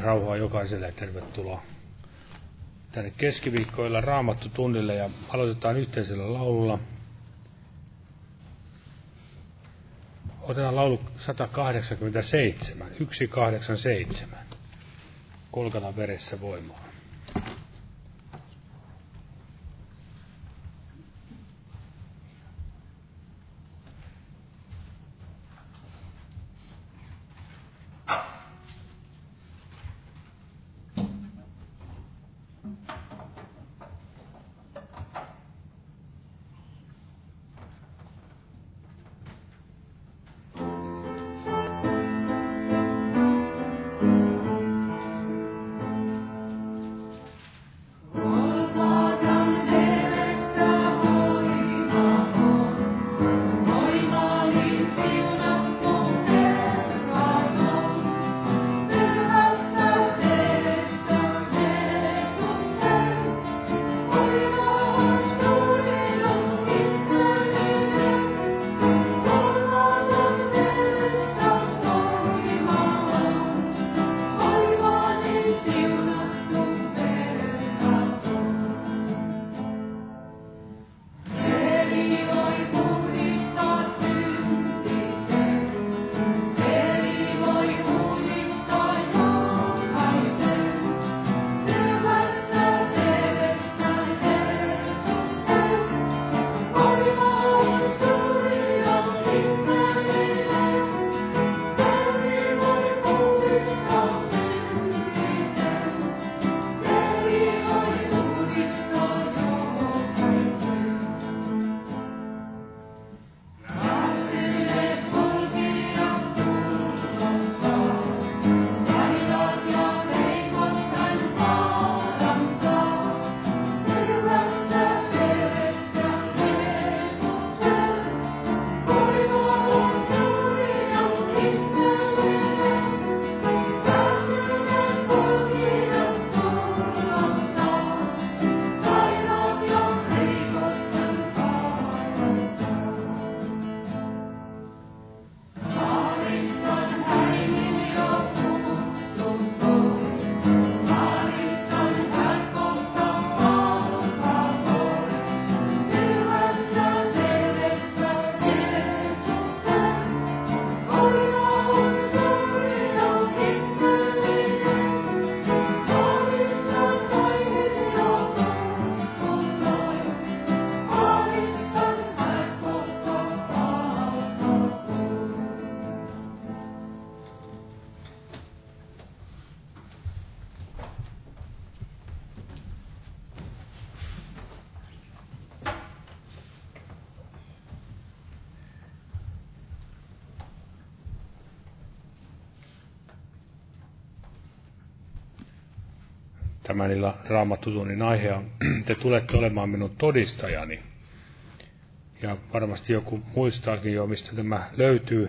Rauhaa jokaiselle tervetuloa tänne keskiviikkoilla raamattu tunnille ja aloitetaan yhteisellä laululla. Otetaan laulu 187, 187. Kolkana veressä voimaa. Tämän illan raamattutunnin aihe on, te tulette olemaan minun todistajani. Ja varmasti joku muistaakin jo, mistä tämä löytyy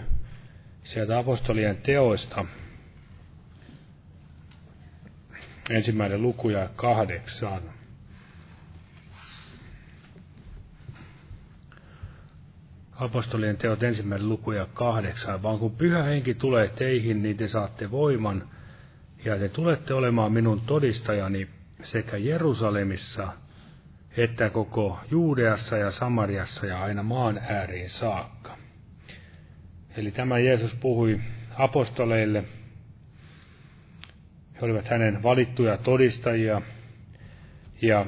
sieltä apostolien teoista. Ensimmäinen luku ja kahdeksan. Apostolien teot ensimmäinen luku ja kahdeksan, vaan kun pyhä henki tulee teihin, niin te saatte voiman, ja te tulette olemaan minun todistajani sekä Jerusalemissa, että koko Juudeassa ja Samariassa ja aina maan ääriin saakka. Eli tämä Jeesus puhui apostoleille. He olivat hänen valittuja todistajia, ja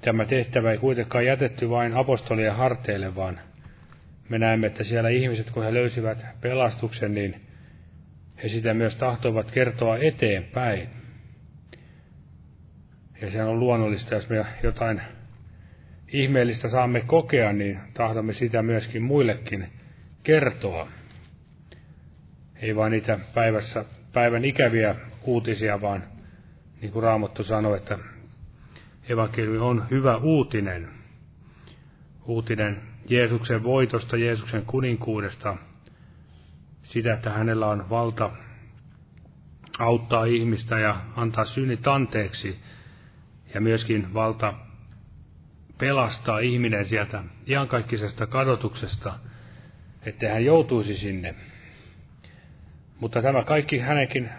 tämä tehtävä ei kuitenkaan jätetty vain apostolien harteille, vaan me näemme, että siellä ihmiset, kun he löysivät pelastuksen, niin he sitä myös tahtoivat kertoa eteenpäin. Ja se on luonnollista, jos me jotain ihmeellistä saamme kokea, niin tahdomme sitä myöskin muillekin kertoa. Ei vain niitä päivässä, päivän ikäviä uutisia, vaan niin kuin Raamattu sanoi, että evankeliumi on hyvä uutinen. Uutinen Jeesuksen voitosta, Jeesuksen kuninkuudesta, sitä, että hänellä on valta auttaa ihmistä ja antaa synnit anteeksi, ja myöskin valta pelastaa ihminen sieltä iankaikkisesta kadotuksesta, ettei hän joutuisi sinne. Mutta tämä kaikki hänenkin,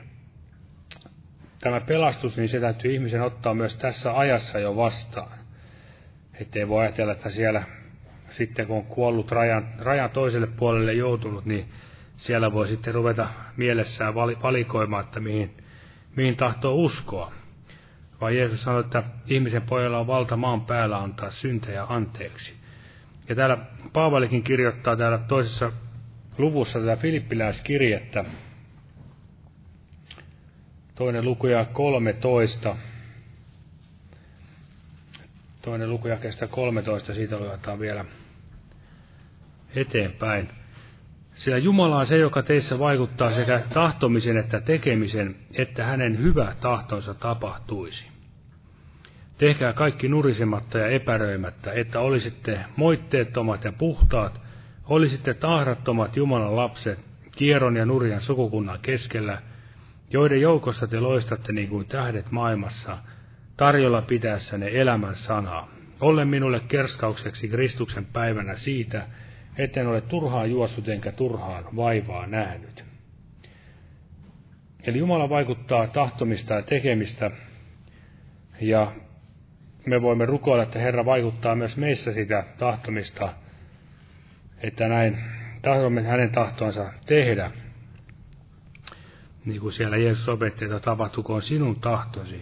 tämä pelastus, niin se täytyy ihmisen ottaa myös tässä ajassa jo vastaan. Ettei voi ajatella, että siellä sitten kun on kuollut rajan, rajan toiselle puolelle joutunut, niin siellä voi sitten ruveta mielessään valikoimaan, että mihin, mihin tahtoo uskoa. Vai Jeesus sanoi, että ihmisen pojalla on valta maan päällä antaa syntejä anteeksi. Ja täällä Paavalikin kirjoittaa täällä toisessa luvussa tätä Filippiläiskirjettä, toinen luku ja 13, toinen luku ja kestä 13, siitä luetaan vielä eteenpäin. Sillä Jumala on se, joka teissä vaikuttaa sekä tahtomisen että tekemisen, että hänen hyvä tahtonsa tapahtuisi. Tehkää kaikki nurisematta ja epäröimättä, että olisitte moitteettomat ja puhtaat, olisitte tahrattomat Jumalan lapset, kierron ja nurjan sukukunnan keskellä, joiden joukossa te loistatte niin kuin tähdet maailmassa, tarjolla pitäessänne elämän sanaa. Ollen minulle kerskaukseksi Kristuksen päivänä siitä, etten ole turhaa juossut enkä turhaan vaivaa nähnyt. Eli Jumala vaikuttaa tahtomista ja tekemistä, ja me voimme rukoilla, että Herra vaikuttaa myös meissä sitä tahtomista, että näin tahdomme hänen tahtoansa tehdä. Niin kuin siellä Jeesus opetti, että tapahtukoon sinun tahtosi.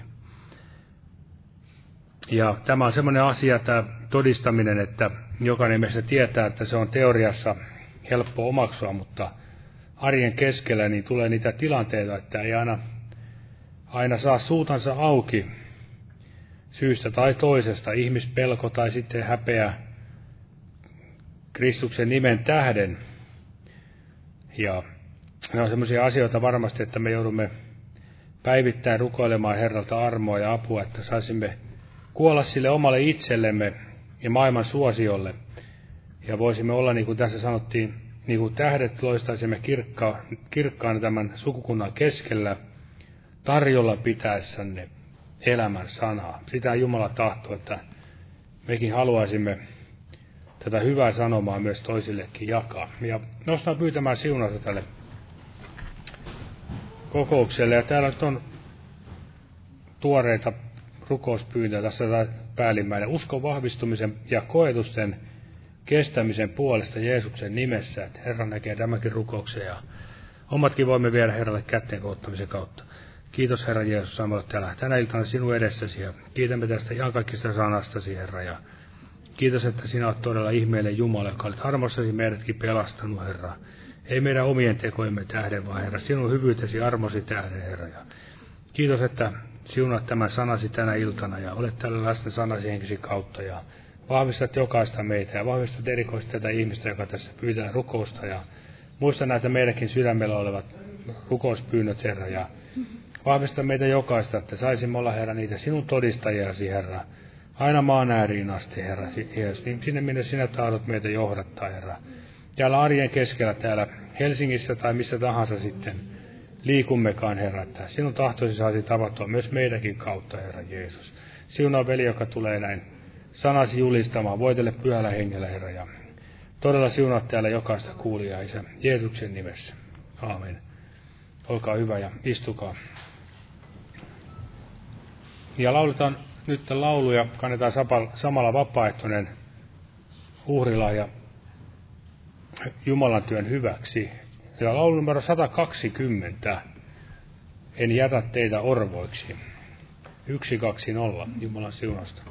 Ja tämä on semmoinen asia, tämä todistaminen, että jokainen meistä tietää, että se on teoriassa helppo omaksua, mutta arjen keskellä niin tulee niitä tilanteita, että ei aina, aina saa suutansa auki syystä tai toisesta, ihmispelko tai sitten häpeä Kristuksen nimen tähden. Ja ne on sellaisia asioita varmasti, että me joudumme päivittäin rukoilemaan Herralta armoa ja apua, että saisimme kuolla sille omalle itsellemme ja maailman suosiolle. Ja voisimme olla, niin kuin tässä sanottiin, niin kuin tähdet loistaisimme kirkka, kirkkaan tämän sukukunnan keskellä, tarjolla pitäessänne elämän sanaa. Sitä Jumala tahtoo, että mekin haluaisimme tätä hyvää sanomaa myös toisillekin jakaa. Ja nostan pyytämään siunata tälle kokoukselle. Ja täällä on tuoreita rukouspyyntöjä tässä päällimmäinen uskon vahvistumisen ja koetusten kestämisen puolesta Jeesuksen nimessä, että Herra näkee tämäkin rukouksen ja omatkin voimme viedä Herralle kätteen koottamisen kautta. Kiitos Herra Jeesus samalla täällä tänä iltana sinun edessäsi ja kiitämme tästä kaikista sanastasi Herra ja kiitos, että sinä olet todella ihmeellinen Jumala, joka olet armossasi meidätkin pelastanut Herra. Ei meidän omien tekojemme tähden, vaan Herra, sinun hyvyytesi armosi tähden Herra. Ja kiitos, että siunat tämän sanasi tänä iltana ja olet tällä läsnä sanasi henkisi kautta ja vahvistat jokaista meitä ja vahvistat erikoisesti tätä ihmistä, joka tässä pyytää rukousta ja muista näitä meidänkin sydämellä olevat rukouspyynnöt, Herra, ja Vahvista meitä jokaista, että saisimme olla, Herra, niitä sinun todistajasi, Herra, aina maan ääriin asti, Herra, Jeesus, niin sinne minne sinä tahdot meitä johdattaa, Herra. Täällä arjen keskellä, täällä Helsingissä tai missä tahansa sitten liikummekaan, Herra, että sinun tahtoisi saisi tavattua myös meidänkin kautta, Herra Jeesus. Siunaa veli, joka tulee näin sanasi julistamaan, voitelle pyhällä hengellä, Herra, ja todella siunaa täällä jokaista kuulijaa, Isä, Jeesuksen nimessä. Aamen. Olkaa hyvä ja istukaa. Ja lauletaan nyt laulu ja kannetaan samalla vapaaehtoinen uhrilahja Jumalan työn hyväksi. Ja laulu numero 120. En jätä teitä orvoiksi. 120. Jumalan siunasta.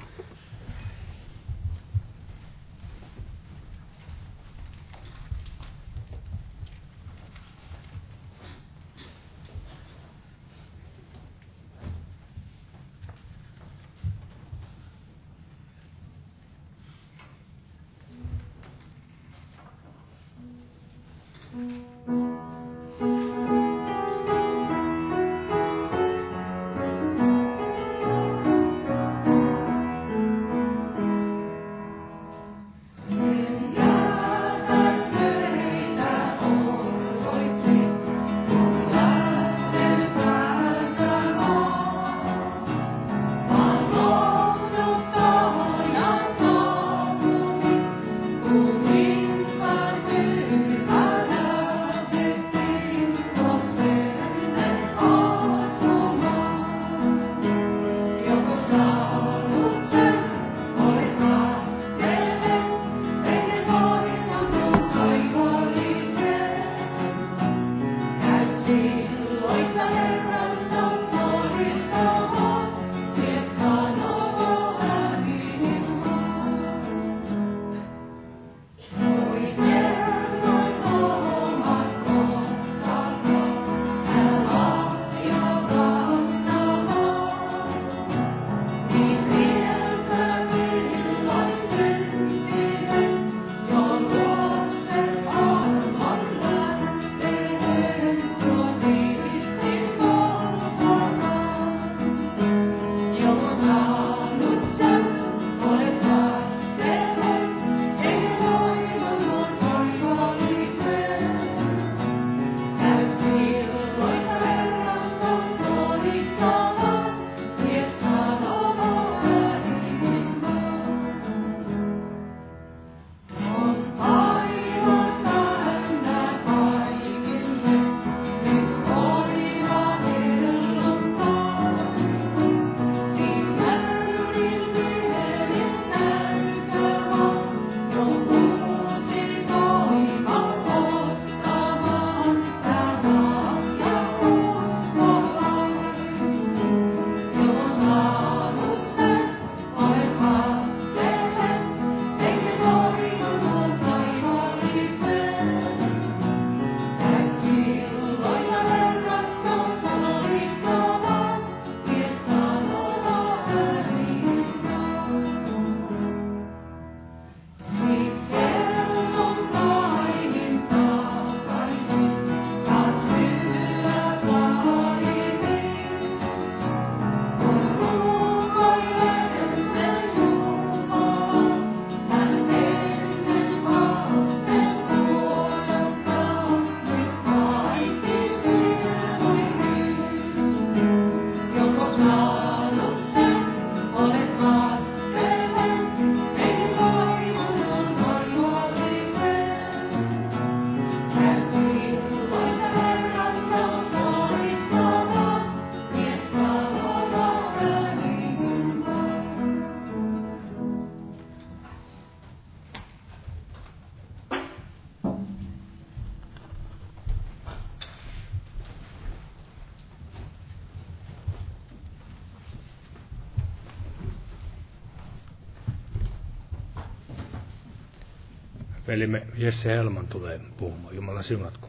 Velimme Jesse Helman tulee puhumaan. Jumala siunatko.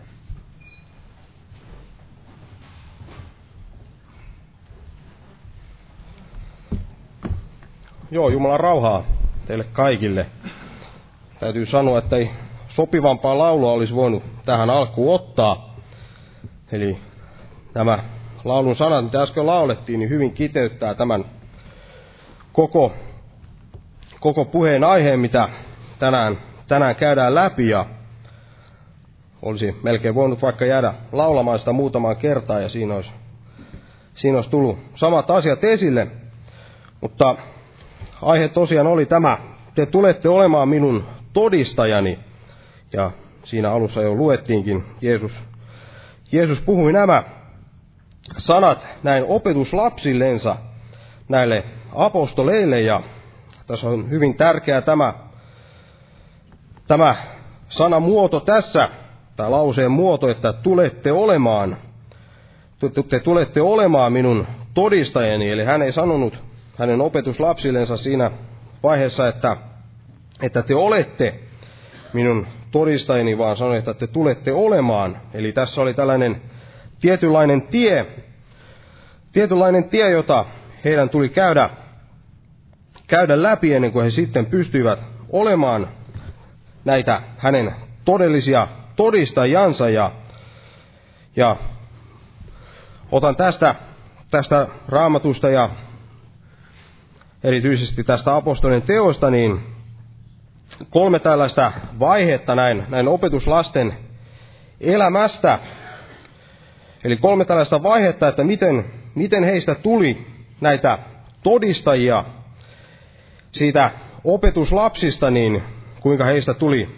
Joo, Jumala rauhaa teille kaikille. Täytyy sanoa, että ei sopivampaa laulua olisi voinut tähän alkuun ottaa. Eli nämä laulun sanat, mitä äsken laulettiin, niin hyvin kiteyttää tämän koko, koko puheen aiheen, mitä tänään, tänään käydään läpi. Ja olisi melkein voinut vaikka jäädä laulamaan sitä muutamaan kertaan, ja siinä olisi, siinä olisi tullut samat asiat esille. Mutta aihe tosiaan oli tämä, te tulette olemaan minun todistajani. Ja siinä alussa jo luettiinkin, Jeesus, Jeesus puhui nämä sanat näin opetuslapsillensa, näille apostoleille, ja tässä on hyvin tärkeä tämä, tämä sanamuoto tässä, tai lauseen muoto, että tulette olemaan, te tulette olemaan minun todistajani, eli hän ei sanonut hänen opetuslapsillensa siinä vaiheessa, että, että te olette minun todistajani, vaan sanoi, että te tulette olemaan. Eli tässä oli tällainen tietynlainen tie, tietynlainen tie, jota heidän tuli käydä, käydä läpi ennen kuin he sitten pystyivät olemaan näitä hänen todellisia todistajansa. Ja, ja otan tästä, tästä raamatusta ja erityisesti tästä apostolien teosta, niin kolme tällaista vaihetta näin, näin opetuslasten elämästä. Eli kolme tällaista vaihetta, että miten, miten heistä tuli näitä todistajia siitä opetuslapsista, niin kuinka heistä tuli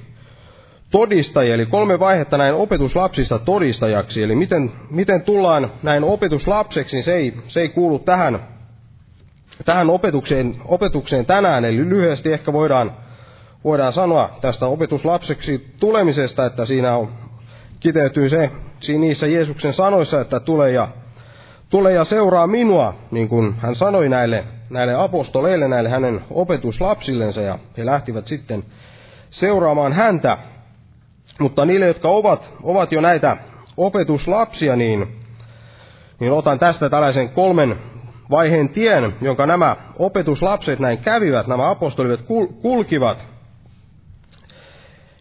todistajia. Eli kolme vaihetta näin opetuslapsista todistajaksi. Eli miten, miten tullaan näin opetuslapseksi, niin se ei, se ei kuulu tähän, tähän opetukseen, opetukseen tänään. Eli lyhyesti ehkä voidaan voidaan sanoa tästä opetuslapseksi tulemisesta, että siinä on, kiteytyy se siinä niissä Jeesuksen sanoissa, että tule ja, tule ja seuraa minua, niin kuin hän sanoi näille, näille apostoleille, näille hänen opetuslapsillensa, ja he lähtivät sitten seuraamaan häntä. Mutta niille, jotka ovat, ovat jo näitä opetuslapsia, niin, niin otan tästä tällaisen kolmen vaiheen tien, jonka nämä opetuslapset näin kävivät, nämä apostolit kulkivat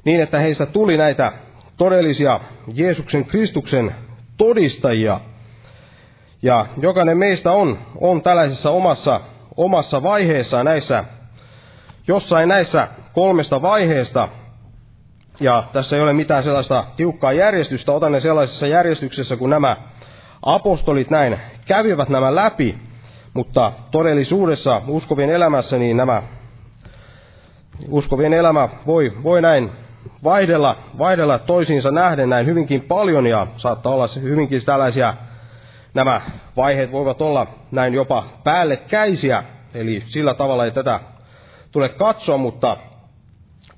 niin, että heistä tuli näitä todellisia Jeesuksen Kristuksen todistajia. Ja jokainen meistä on, on tällaisessa omassa, omassa vaiheessa näissä, jossain näissä kolmesta vaiheesta. Ja tässä ei ole mitään sellaista tiukkaa järjestystä, otan ne sellaisessa järjestyksessä, kun nämä apostolit näin kävivät nämä läpi, mutta todellisuudessa uskovien elämässä niin nämä uskovien elämä voi, voi näin vaihdella, vaihdella toisiinsa nähden näin hyvinkin paljon. Ja saattaa olla hyvinkin tällaisia, nämä vaiheet voivat olla näin jopa päällekkäisiä, eli sillä tavalla ei tätä tule katsoa, mutta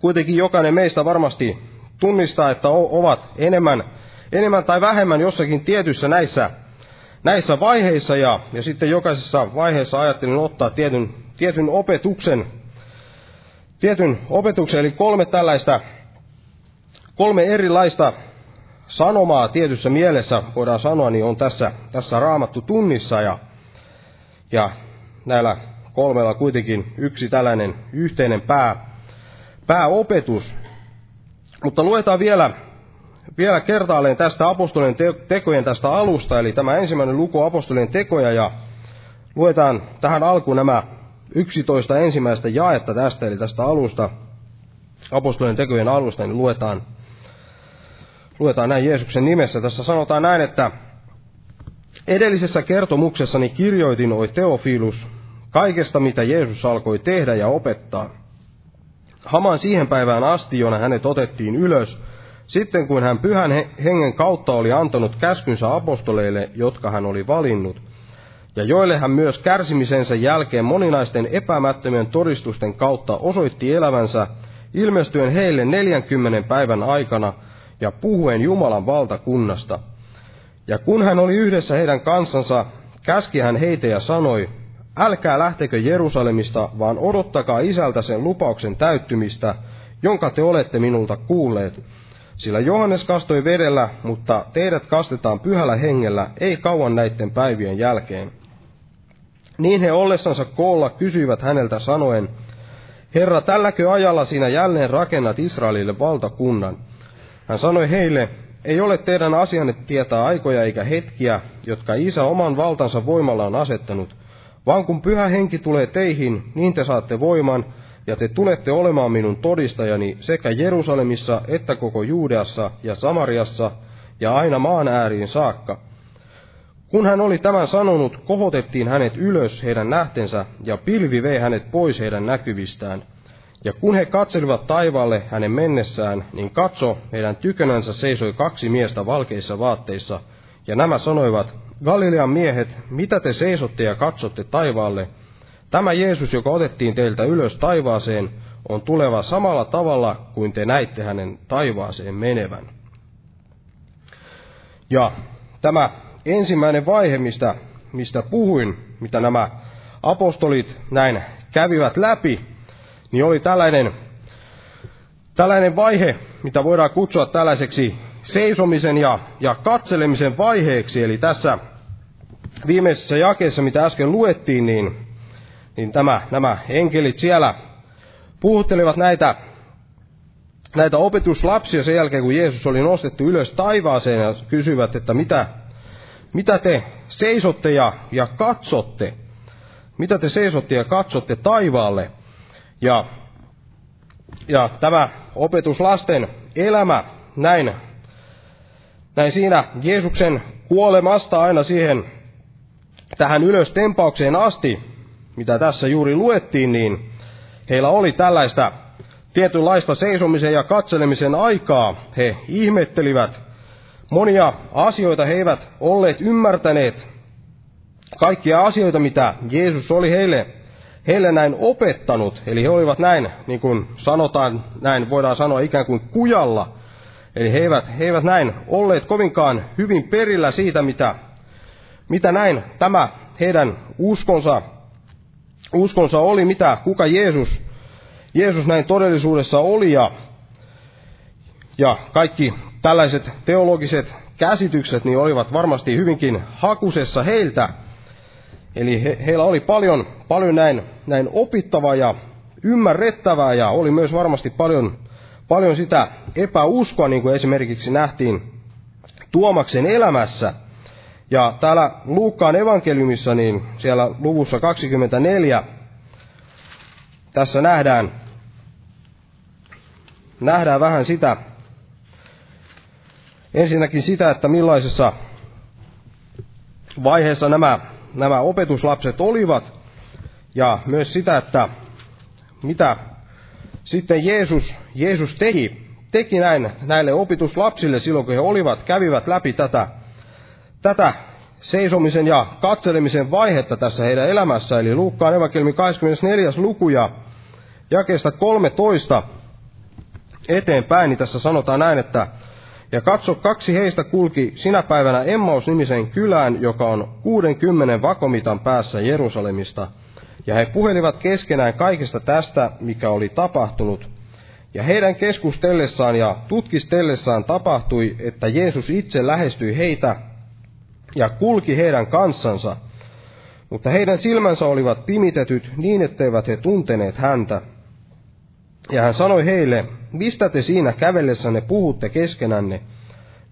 kuitenkin jokainen meistä varmasti tunnistaa, että ovat enemmän, enemmän tai vähemmän jossakin tietyssä näissä, näissä vaiheissa. Ja, ja sitten jokaisessa vaiheessa ajattelin ottaa tietyn, tietyn opetuksen, tietyn opetuksen, eli kolme tällaista Kolme erilaista sanomaa tietyssä mielessä, voidaan sanoa, niin on tässä, tässä raamattu tunnissa. Ja, ja näillä kolmella kuitenkin yksi tällainen yhteinen pää, pääopetus. Mutta luetaan vielä, vielä kertaalleen tästä apostolien tekojen tästä alusta, eli tämä ensimmäinen luku apostolien tekoja, ja luetaan tähän alkuun nämä 11 ensimmäistä jaetta tästä, eli tästä alusta, apostolien tekojen alusta, niin luetaan Luetaan näin Jeesuksen nimessä. Tässä sanotaan näin, että edellisessä kertomuksessani kirjoitin, oi Teofilus, kaikesta mitä Jeesus alkoi tehdä ja opettaa. Hamaan siihen päivään asti, jona hänet otettiin ylös, sitten kun hän pyhän hengen kautta oli antanut käskynsä apostoleille, jotka hän oli valinnut, ja joille hän myös kärsimisensä jälkeen moninaisten epämättömien todistusten kautta osoitti elävänsä, ilmestyen heille neljänkymmenen päivän aikana – ja puhuen Jumalan valtakunnasta. Ja kun hän oli yhdessä heidän kansansa, käski hän heitä ja sanoi, älkää lähtekö Jerusalemista, vaan odottakaa isältä sen lupauksen täyttymistä, jonka te olette minulta kuulleet. Sillä Johannes kastoi vedellä, mutta teidät kastetaan pyhällä hengellä, ei kauan näiden päivien jälkeen. Niin he ollessansa koolla kysyivät häneltä sanoen, Herra, tälläkö ajalla sinä jälleen rakennat Israelille valtakunnan? Hän sanoi heille, ei ole teidän asianne tietää aikoja eikä hetkiä, jotka Isä oman valtansa voimalla on asettanut, vaan kun pyhä henki tulee teihin, niin te saatte voiman, ja te tulette olemaan minun todistajani sekä Jerusalemissa että koko Juudeassa ja Samariassa ja aina maan ääriin saakka. Kun hän oli tämän sanonut, kohotettiin hänet ylös heidän nähtensä, ja pilvi vei hänet pois heidän näkyvistään. Ja kun he katselivat taivaalle hänen mennessään, niin katso, heidän tykönänsä seisoi kaksi miestä valkeissa vaatteissa, ja nämä sanoivat, Galilean miehet, mitä te seisotte ja katsotte taivaalle? Tämä Jeesus, joka otettiin teiltä ylös taivaaseen, on tuleva samalla tavalla kuin te näitte hänen taivaaseen menevän. Ja tämä ensimmäinen vaihe, mistä, mistä puhuin, mitä nämä apostolit näin kävivät läpi, niin oli tällainen, tällainen vaihe, mitä voidaan kutsua tällaiseksi seisomisen ja, ja katselemisen vaiheeksi. Eli tässä viimeisessä jakeessa, mitä äsken luettiin, niin, niin tämä, nämä enkelit siellä puhuttelivat näitä, näitä opetuslapsia sen jälkeen, kun Jeesus oli nostettu ylös taivaaseen ja kysyvät, että mitä, mitä te seisotte ja, ja katsotte? Mitä te seisotte ja katsotte taivaalle? Ja, ja tämä opetuslasten elämä näin, näin siinä Jeesuksen kuolemasta aina siihen tähän ylös tempaukseen asti, mitä tässä juuri luettiin, niin heillä oli tällaista tietynlaista seisomisen ja katselemisen aikaa. He ihmettelivät monia asioita, he eivät olleet ymmärtäneet kaikkia asioita, mitä Jeesus oli heille heille näin opettanut, eli he olivat näin, niin kuin sanotaan, näin voidaan sanoa ikään kuin kujalla, eli he eivät, he eivät näin olleet kovinkaan hyvin perillä siitä, mitä, mitä näin tämä heidän uskonsa, uskonsa oli, mitä, kuka Jeesus, Jeesus näin todellisuudessa oli, ja, ja kaikki tällaiset teologiset käsitykset niin olivat varmasti hyvinkin hakusessa heiltä, Eli he, heillä oli paljon, paljon näin, näin opittavaa ja ymmärrettävää ja oli myös varmasti paljon, paljon sitä epäuskoa, niin kuin esimerkiksi nähtiin Tuomaksen elämässä. Ja täällä Luukkaan evankeliumissa, niin siellä luvussa 24, tässä nähdään, nähdään vähän sitä, ensinnäkin sitä, että millaisessa vaiheessa nämä nämä opetuslapset olivat, ja myös sitä, että mitä sitten Jeesus, Jeesus teki, teki näin näille opetuslapsille silloin, kun he olivat, kävivät läpi tätä, tätä seisomisen ja katselemisen vaihetta tässä heidän elämässä. Eli Luukkaan evankeliumin 24. luku ja jakeesta 13 eteenpäin, niin tässä sanotaan näin, että ja katso, kaksi heistä kulki sinä päivänä Emmaus-nimisen kylään, joka on 60 vakomitan päässä Jerusalemista. Ja he puhelivat keskenään kaikesta tästä, mikä oli tapahtunut. Ja heidän keskustellessaan ja tutkistellessaan tapahtui, että Jeesus itse lähestyi heitä ja kulki heidän kanssansa. Mutta heidän silmänsä olivat pimitetyt niin, etteivät he tunteneet häntä. Ja hän sanoi heille, mistä te siinä kävellessänne puhutte keskenänne?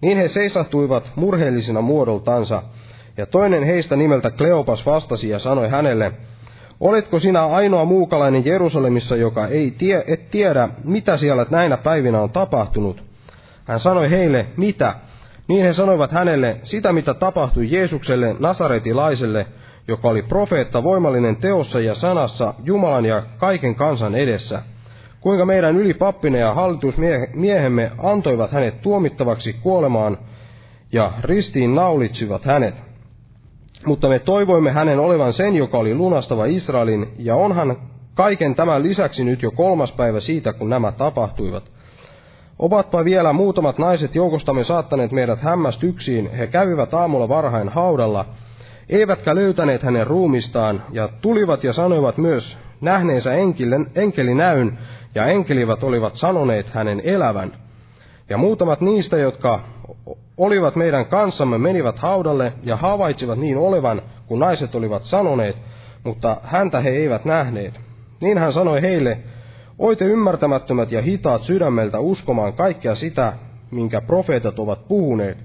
Niin he seisahtuivat murheellisina muodoltansa, ja toinen heistä nimeltä Kleopas vastasi ja sanoi hänelle, Oletko sinä ainoa muukalainen Jerusalemissa, joka ei tie, et tiedä, mitä siellä näinä päivinä on tapahtunut? Hän sanoi heille, mitä? Niin he sanoivat hänelle, sitä mitä tapahtui Jeesukselle Nasaretilaiselle, joka oli profeetta voimallinen teossa ja sanassa Jumalan ja kaiken kansan edessä – kuinka meidän ylipappine ja hallitusmiehemme antoivat hänet tuomittavaksi kuolemaan ja ristiin naulitsivat hänet. Mutta me toivoimme hänen olevan sen, joka oli lunastava Israelin, ja onhan kaiken tämän lisäksi nyt jo kolmas päivä siitä, kun nämä tapahtuivat. Ovatpa vielä muutamat naiset joukostamme saattaneet meidät hämmästyksiin, he kävivät aamulla varhain haudalla, eivätkä löytäneet hänen ruumistaan, ja tulivat ja sanoivat myös nähneensä enkelinäyn, ja enkelivat olivat sanoneet hänen elävän. Ja muutamat niistä, jotka olivat meidän kanssamme, menivät haudalle ja havaitsivat niin olevan, kun naiset olivat sanoneet, mutta häntä he eivät nähneet. Niin hän sanoi heille, oite ymmärtämättömät ja hitaat sydämeltä uskomaan kaikkea sitä, minkä profeetat ovat puhuneet.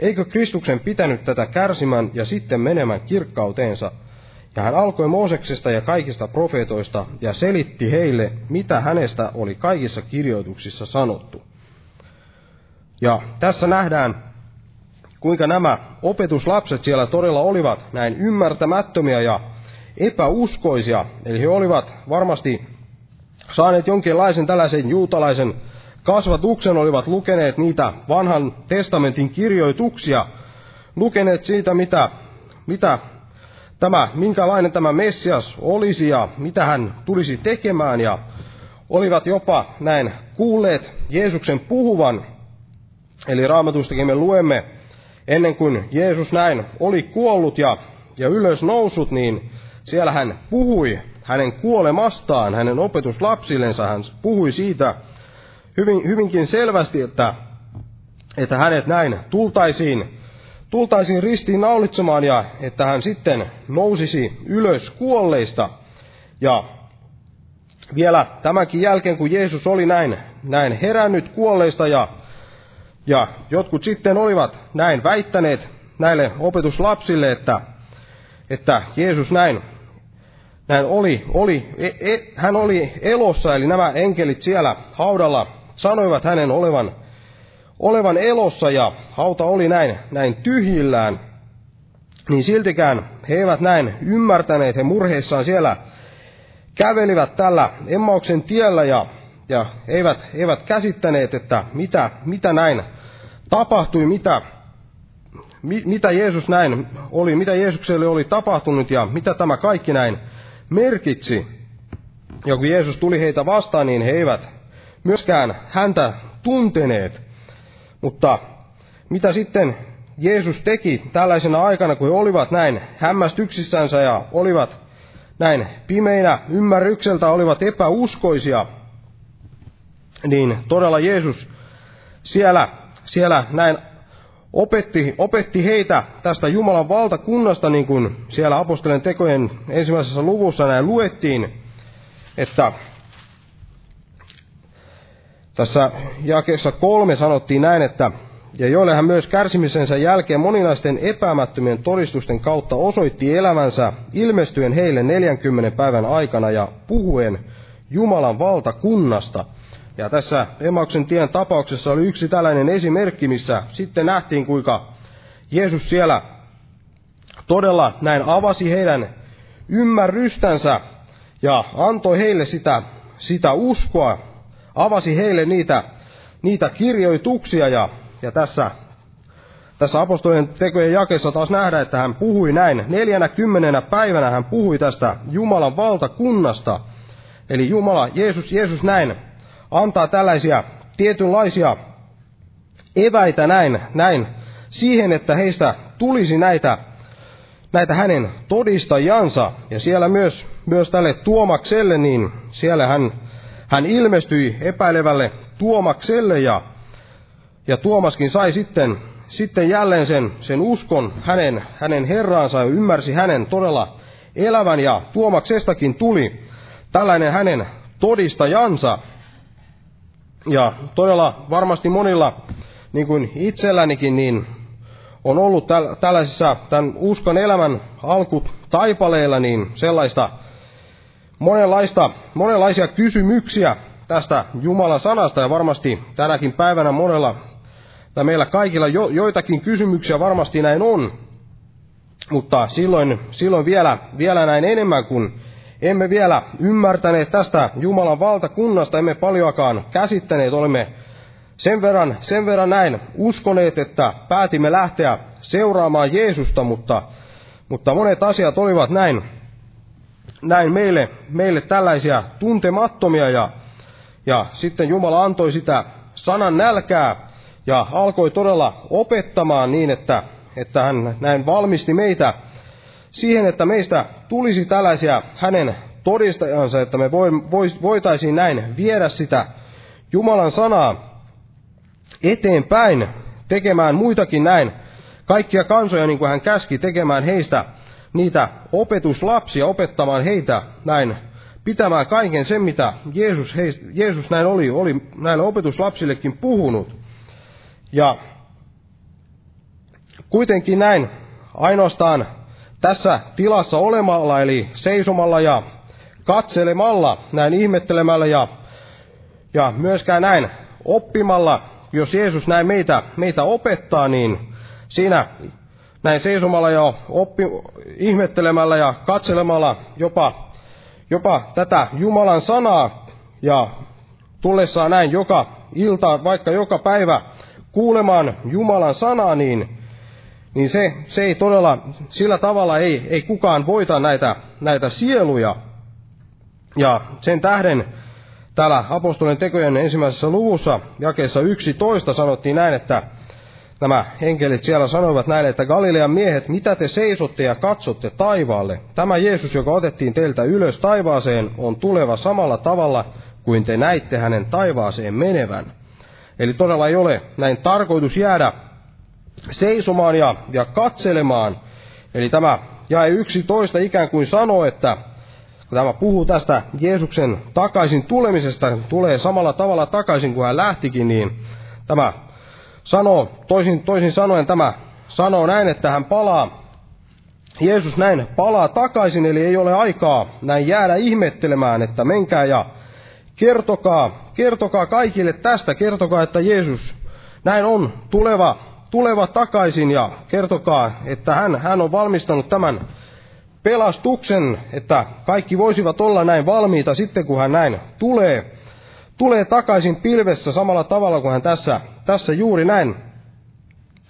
Eikö Kristuksen pitänyt tätä kärsimään ja sitten menemään kirkkauteensa? Ja hän alkoi Mooseksesta ja kaikista profeetoista ja selitti heille, mitä hänestä oli kaikissa kirjoituksissa sanottu. Ja tässä nähdään, kuinka nämä opetuslapset siellä todella olivat näin ymmärtämättömiä ja epäuskoisia. Eli he olivat varmasti saaneet jonkinlaisen tällaisen juutalaisen kasvatuksen, olivat lukeneet niitä vanhan testamentin kirjoituksia, lukeneet siitä, mitä, mitä tämä, minkälainen tämä Messias olisi ja mitä hän tulisi tekemään ja olivat jopa näin kuulleet Jeesuksen puhuvan. Eli raamatustakin me luemme, ennen kuin Jeesus näin oli kuollut ja, ja ylös nousut, niin siellä hän puhui hänen kuolemastaan, hänen opetuslapsillensa, hän puhui siitä hyvin, hyvinkin selvästi, että, että hänet näin tultaisiin, tultaisiin ristiin naulitsemaan ja että hän sitten nousisi ylös kuolleista. Ja vielä tämänkin jälkeen, kun Jeesus oli näin, näin herännyt kuolleista ja, ja jotkut sitten olivat näin väittäneet näille opetuslapsille, että, että Jeesus näin näin oli, oli, e, e, hän oli elossa, eli nämä enkelit siellä haudalla sanoivat hänen olevan, olevan elossa ja hauta oli näin, näin tyhjillään, niin siltikään he eivät näin ymmärtäneet, he murheissaan siellä kävelivät tällä Emmauksen tiellä ja, ja eivät, eivät käsittäneet, että mitä, mitä näin tapahtui, mitä, mitä Jeesus näin oli, mitä Jeesukselle oli tapahtunut ja mitä tämä kaikki näin merkitsi. Ja kun Jeesus tuli heitä vastaan, niin he eivät myöskään häntä tunteneet. Mutta mitä sitten Jeesus teki tällaisena aikana, kun he olivat näin hämmästyksissänsä ja olivat näin pimeinä ymmärrykseltä, olivat epäuskoisia, niin todella Jeesus siellä, siellä näin opetti, opetti heitä tästä Jumalan valtakunnasta, niin kuin siellä apostolien tekojen ensimmäisessä luvussa näin luettiin, että tässä jakeessa kolme sanottiin näin, että ja joille hän myös kärsimisensä jälkeen moninaisten epämättömien todistusten kautta osoitti elämänsä ilmestyen heille 40 päivän aikana ja puhuen Jumalan valtakunnasta – ja tässä Emmauksen tien tapauksessa oli yksi tällainen esimerkki, missä sitten nähtiin, kuinka Jeesus siellä todella näin avasi heidän ymmärrystänsä ja antoi heille sitä, sitä uskoa, avasi heille niitä, niitä kirjoituksia ja, ja tässä, tässä apostolien tekojen jakeessa taas nähdään, että hän puhui näin. Neljänä kymmenenä päivänä hän puhui tästä Jumalan valtakunnasta. Eli Jumala, Jeesus, Jeesus näin antaa tällaisia tietynlaisia eväitä näin, näin siihen, että heistä tulisi näitä, näitä hänen todistajansa. Ja siellä myös, myös tälle Tuomakselle, niin siellä hän, hän ilmestyi epäilevälle Tuomakselle ja, ja Tuomaskin sai sitten, sitten jälleen sen, sen uskon hänen, hänen herraansa ja ymmärsi hänen todella elävän ja Tuomaksestakin tuli tällainen hänen todistajansa. Ja todella varmasti monilla, niin kuin itsellänikin, niin on ollut täl, tällaisissa tämän uskon elämän alkutaipaleilla niin sellaista monenlaista, monenlaisia kysymyksiä tästä Jumalan sanasta. Ja varmasti tänäkin päivänä monella tai meillä kaikilla jo, joitakin kysymyksiä varmasti näin on, mutta silloin, silloin vielä, vielä näin enemmän kuin emme vielä ymmärtäneet tästä Jumalan valtakunnasta, emme paljoakaan käsittäneet, olemme sen verran, sen verran näin uskoneet, että päätimme lähteä seuraamaan Jeesusta, mutta, mutta monet asiat olivat näin, näin meille, meille tällaisia tuntemattomia ja, ja sitten Jumala antoi sitä sanan nälkää ja alkoi todella opettamaan niin, että, että hän näin valmisti meitä siihen, että meistä tulisi tällaisia hänen todistajansa, että me voitaisiin näin viedä sitä Jumalan sanaa eteenpäin, tekemään muitakin näin, kaikkia kansoja, niin kuin hän käski, tekemään heistä niitä opetuslapsia, opettamaan heitä näin, pitämään kaiken sen, mitä Jeesus, heistä, Jeesus näin oli, oli näille opetuslapsillekin puhunut. Ja kuitenkin näin ainoastaan tässä tilassa olemalla, eli seisomalla ja katselemalla, näin ihmettelemällä ja, ja myöskään näin oppimalla, jos Jeesus näin meitä, meitä opettaa, niin siinä näin seisomalla ja oppi, ihmettelemällä ja katselemalla jopa, jopa tätä Jumalan sanaa ja tullessaan näin joka ilta, vaikka joka päivä kuulemaan Jumalan sanaa, niin, niin se, se ei todella, sillä tavalla ei, ei kukaan voita näitä, näitä sieluja. Ja sen tähden täällä apostolien tekojen ensimmäisessä luvussa, jakeessa 11, sanottiin näin, että nämä enkelit siellä sanoivat näille, että Galilean miehet, mitä te seisotte ja katsotte taivaalle? Tämä Jeesus, joka otettiin teiltä ylös taivaaseen, on tuleva samalla tavalla kuin te näitte hänen taivaaseen menevän. Eli todella ei ole näin tarkoitus jäädä seisomaan ja, ja katselemaan. Eli tämä jae 11 ikään kuin sanoo, että kun tämä puhuu tästä Jeesuksen takaisin tulemisesta, tulee samalla tavalla takaisin kuin hän lähtikin, niin tämä sanoo, toisin, toisin sanoen tämä sanoo näin, että hän palaa, Jeesus näin palaa takaisin, eli ei ole aikaa näin jäädä ihmettelemään, että menkää ja kertokaa, kertokaa kaikille tästä, kertokaa, että Jeesus näin on tuleva, tuleva takaisin ja kertokaa, että hän, hän on valmistanut tämän pelastuksen, että kaikki voisivat olla näin valmiita sitten, kun hän näin tulee, tulee takaisin pilvessä samalla tavalla kuin hän tässä, tässä juuri näin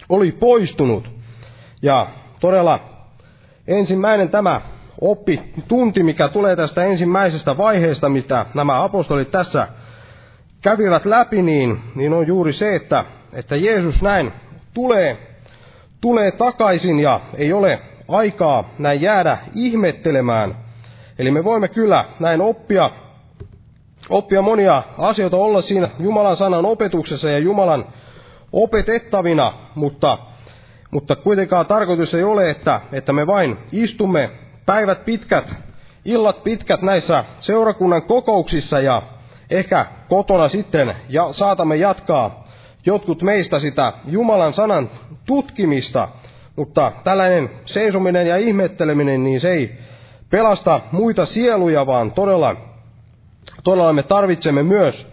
oli poistunut. Ja todella ensimmäinen tämä oppi, tunti, mikä tulee tästä ensimmäisestä vaiheesta, mitä nämä apostolit tässä kävivät läpi, niin, niin on juuri se, että, että Jeesus näin tulee, tulee takaisin ja ei ole aikaa näin jäädä ihmettelemään. Eli me voimme kyllä näin oppia, oppia monia asioita, olla siinä Jumalan sanan opetuksessa ja Jumalan opetettavina, mutta, mutta kuitenkaan tarkoitus ei ole, että, että me vain istumme päivät pitkät, illat pitkät näissä seurakunnan kokouksissa ja ehkä kotona sitten ja saatamme jatkaa jotkut meistä sitä Jumalan sanan tutkimista, mutta tällainen seisominen ja ihmetteleminen, niin se ei pelasta muita sieluja, vaan todella, todella me tarvitsemme myös,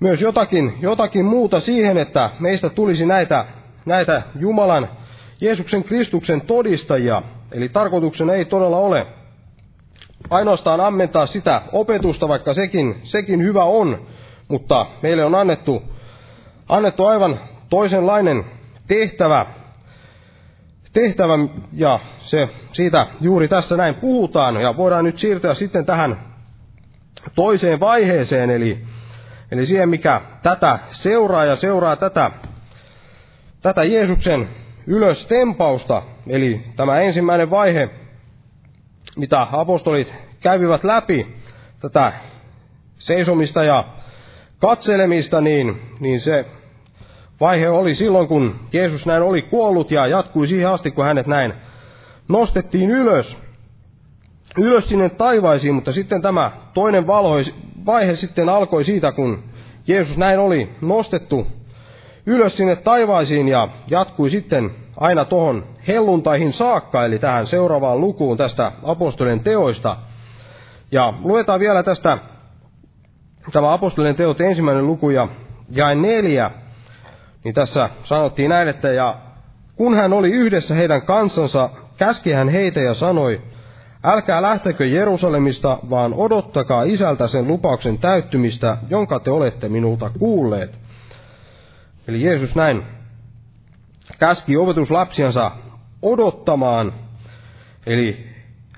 myös jotakin, jotakin muuta siihen, että meistä tulisi näitä, näitä Jumalan, Jeesuksen Kristuksen todistajia. Eli tarkoituksena ei todella ole ainoastaan ammentaa sitä opetusta, vaikka sekin, sekin hyvä on, mutta meille on annettu, annettu aivan toisenlainen tehtävä, tehtävä, ja se, siitä juuri tässä näin puhutaan, ja voidaan nyt siirtyä sitten tähän toiseen vaiheeseen, eli, eli siihen, mikä tätä seuraa ja seuraa tätä, tätä Jeesuksen ylös tempausta, eli tämä ensimmäinen vaihe, mitä apostolit kävivät läpi, tätä seisomista ja katselemista, niin, niin se vaihe oli silloin, kun Jeesus näin oli kuollut ja jatkui siihen asti, kun hänet näin nostettiin ylös, ylös sinne taivaisiin, mutta sitten tämä toinen vaihe sitten alkoi siitä, kun Jeesus näin oli nostettu ylös sinne taivaisiin ja jatkui sitten aina tuohon helluntaihin saakka, eli tähän seuraavaan lukuun tästä apostolien teoista. Ja luetaan vielä tästä tämä apostolien teot ensimmäinen luku ja jae neljä, niin tässä sanottiin näin, että ja kun hän oli yhdessä heidän kansansa, käski hän heitä ja sanoi, älkää lähtekö Jerusalemista, vaan odottakaa isältä sen lupauksen täyttymistä, jonka te olette minulta kuulleet. Eli Jeesus näin käski opetuslapsiansa odottamaan. Eli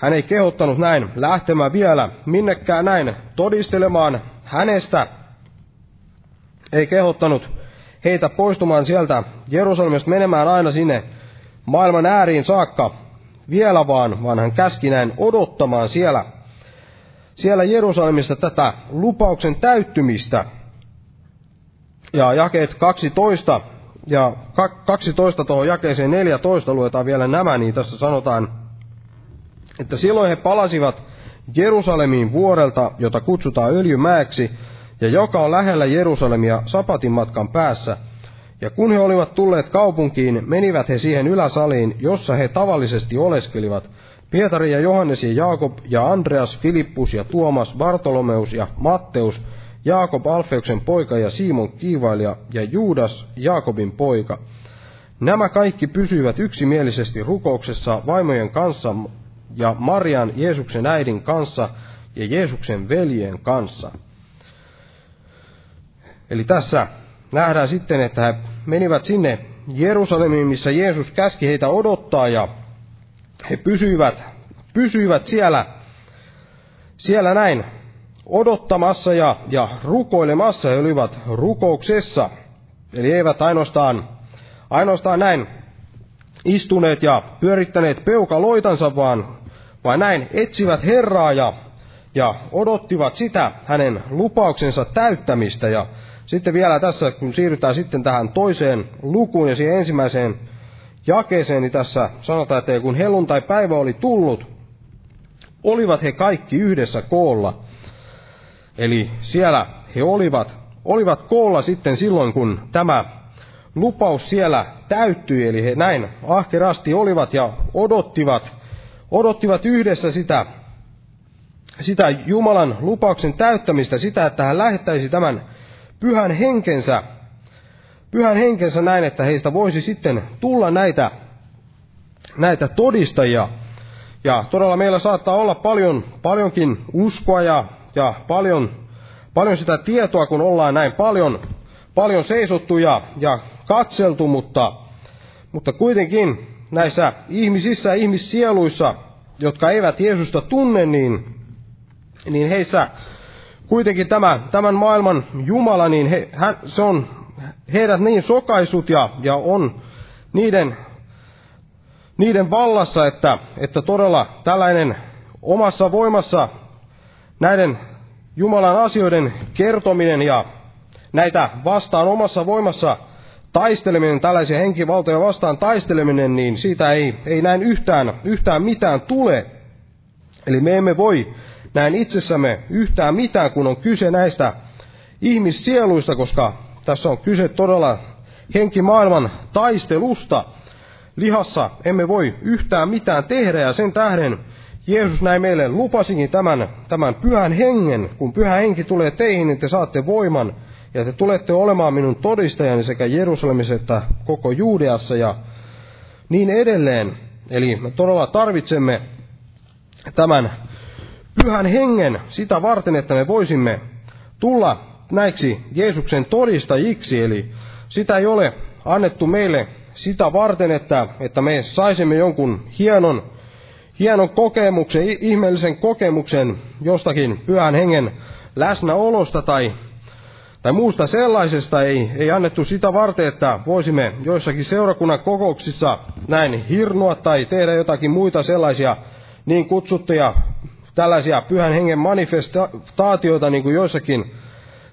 hän ei kehottanut näin lähtemään vielä minnekään näin todistelemaan hänestä. Ei kehottanut heitä poistumaan sieltä Jerusalemista menemään aina sinne maailman ääriin saakka vielä vaan, vaan hän käski näin odottamaan siellä, siellä Jerusalemista tätä lupauksen täyttymistä. Ja jakeet 12 ja 12 tuohon jakeeseen 14 luetaan vielä nämä, niin tässä sanotaan, että silloin he palasivat Jerusalemiin vuorelta, jota kutsutaan öljymäeksi, ja joka on lähellä Jerusalemia sapatin matkan päässä. Ja kun he olivat tulleet kaupunkiin, menivät he siihen yläsaliin, jossa he tavallisesti oleskelivat. Pietari ja Johannes ja Jaakob ja Andreas, Filippus ja Tuomas, Bartolomeus ja Matteus, Jaakob Alfeuksen poika ja Simon kiivailija ja Juudas Jaakobin poika. Nämä kaikki pysyivät yksimielisesti rukouksessa vaimojen kanssa ja Marian Jeesuksen äidin kanssa ja Jeesuksen veljen kanssa. Eli tässä nähdään sitten, että he menivät sinne Jerusalemiin, missä Jeesus käski heitä odottaa ja he pysyivät, pysyivät siellä, siellä näin odottamassa ja, ja rukoilemassa. He olivat rukouksessa. Eli eivät ainoastaan, ainoastaan näin istuneet ja pyörittäneet peukaloitansa, vaan, vaan näin etsivät Herraa ja, ja odottivat sitä hänen lupauksensa täyttämistä. Ja sitten vielä tässä, kun siirrytään sitten tähän toiseen lukuun ja siihen ensimmäiseen jakeeseen, niin tässä sanotaan, että kun helluntai-päivä oli tullut, olivat he kaikki yhdessä koolla. Eli siellä he olivat, olivat koolla sitten silloin, kun tämä lupaus siellä täyttyi, eli he näin ahkerasti olivat ja odottivat, odottivat yhdessä sitä, sitä Jumalan lupauksen täyttämistä, sitä, että hän lähettäisi tämän pyhän henkensä, pyhän henkensä näin, että heistä voisi sitten tulla näitä, näitä todistajia. Ja todella meillä saattaa olla paljon, paljonkin uskoa ja, ja paljon, paljon sitä tietoa, kun ollaan näin paljon, paljon seisottu ja, ja katseltu, mutta, mutta kuitenkin näissä ihmisissä ja ihmissieluissa, jotka eivät Jeesusta tunne, niin, niin heissä kuitenkin tämä, tämän maailman Jumala, niin he, hän, se on heidät niin sokaisut ja, ja on niiden, niiden vallassa, että, että todella tällainen omassa voimassa näiden Jumalan asioiden kertominen ja näitä vastaan omassa voimassa taisteleminen, tällaisia henkivaltoja vastaan taisteleminen, niin siitä ei, ei näin yhtään, yhtään mitään tule. Eli me emme voi näin itsessämme yhtään mitään, kun on kyse näistä ihmissieluista, koska tässä on kyse todella henkimaailman taistelusta. Lihassa emme voi yhtään mitään tehdä ja sen tähden Jeesus näin meille lupasikin tämän, tämän pyhän hengen. Kun pyhä henki tulee teihin, niin te saatte voiman ja te tulette olemaan minun todistajani sekä Jerusalemissa että koko Juudeassa ja niin edelleen. Eli me todella tarvitsemme tämän pyhän hengen sitä varten, että me voisimme tulla näiksi Jeesuksen todistajiksi. Eli sitä ei ole annettu meille sitä varten, että, että me saisimme jonkun hienon, hienon kokemuksen, ihmeellisen kokemuksen jostakin pyhän hengen läsnäolosta tai, tai muusta sellaisesta. Ei, ei annettu sitä varten, että voisimme joissakin seurakunnan kokouksissa näin hirnua tai tehdä jotakin muita sellaisia niin kutsuttuja tällaisia pyhän hengen manifestaatioita, niin kuin joissakin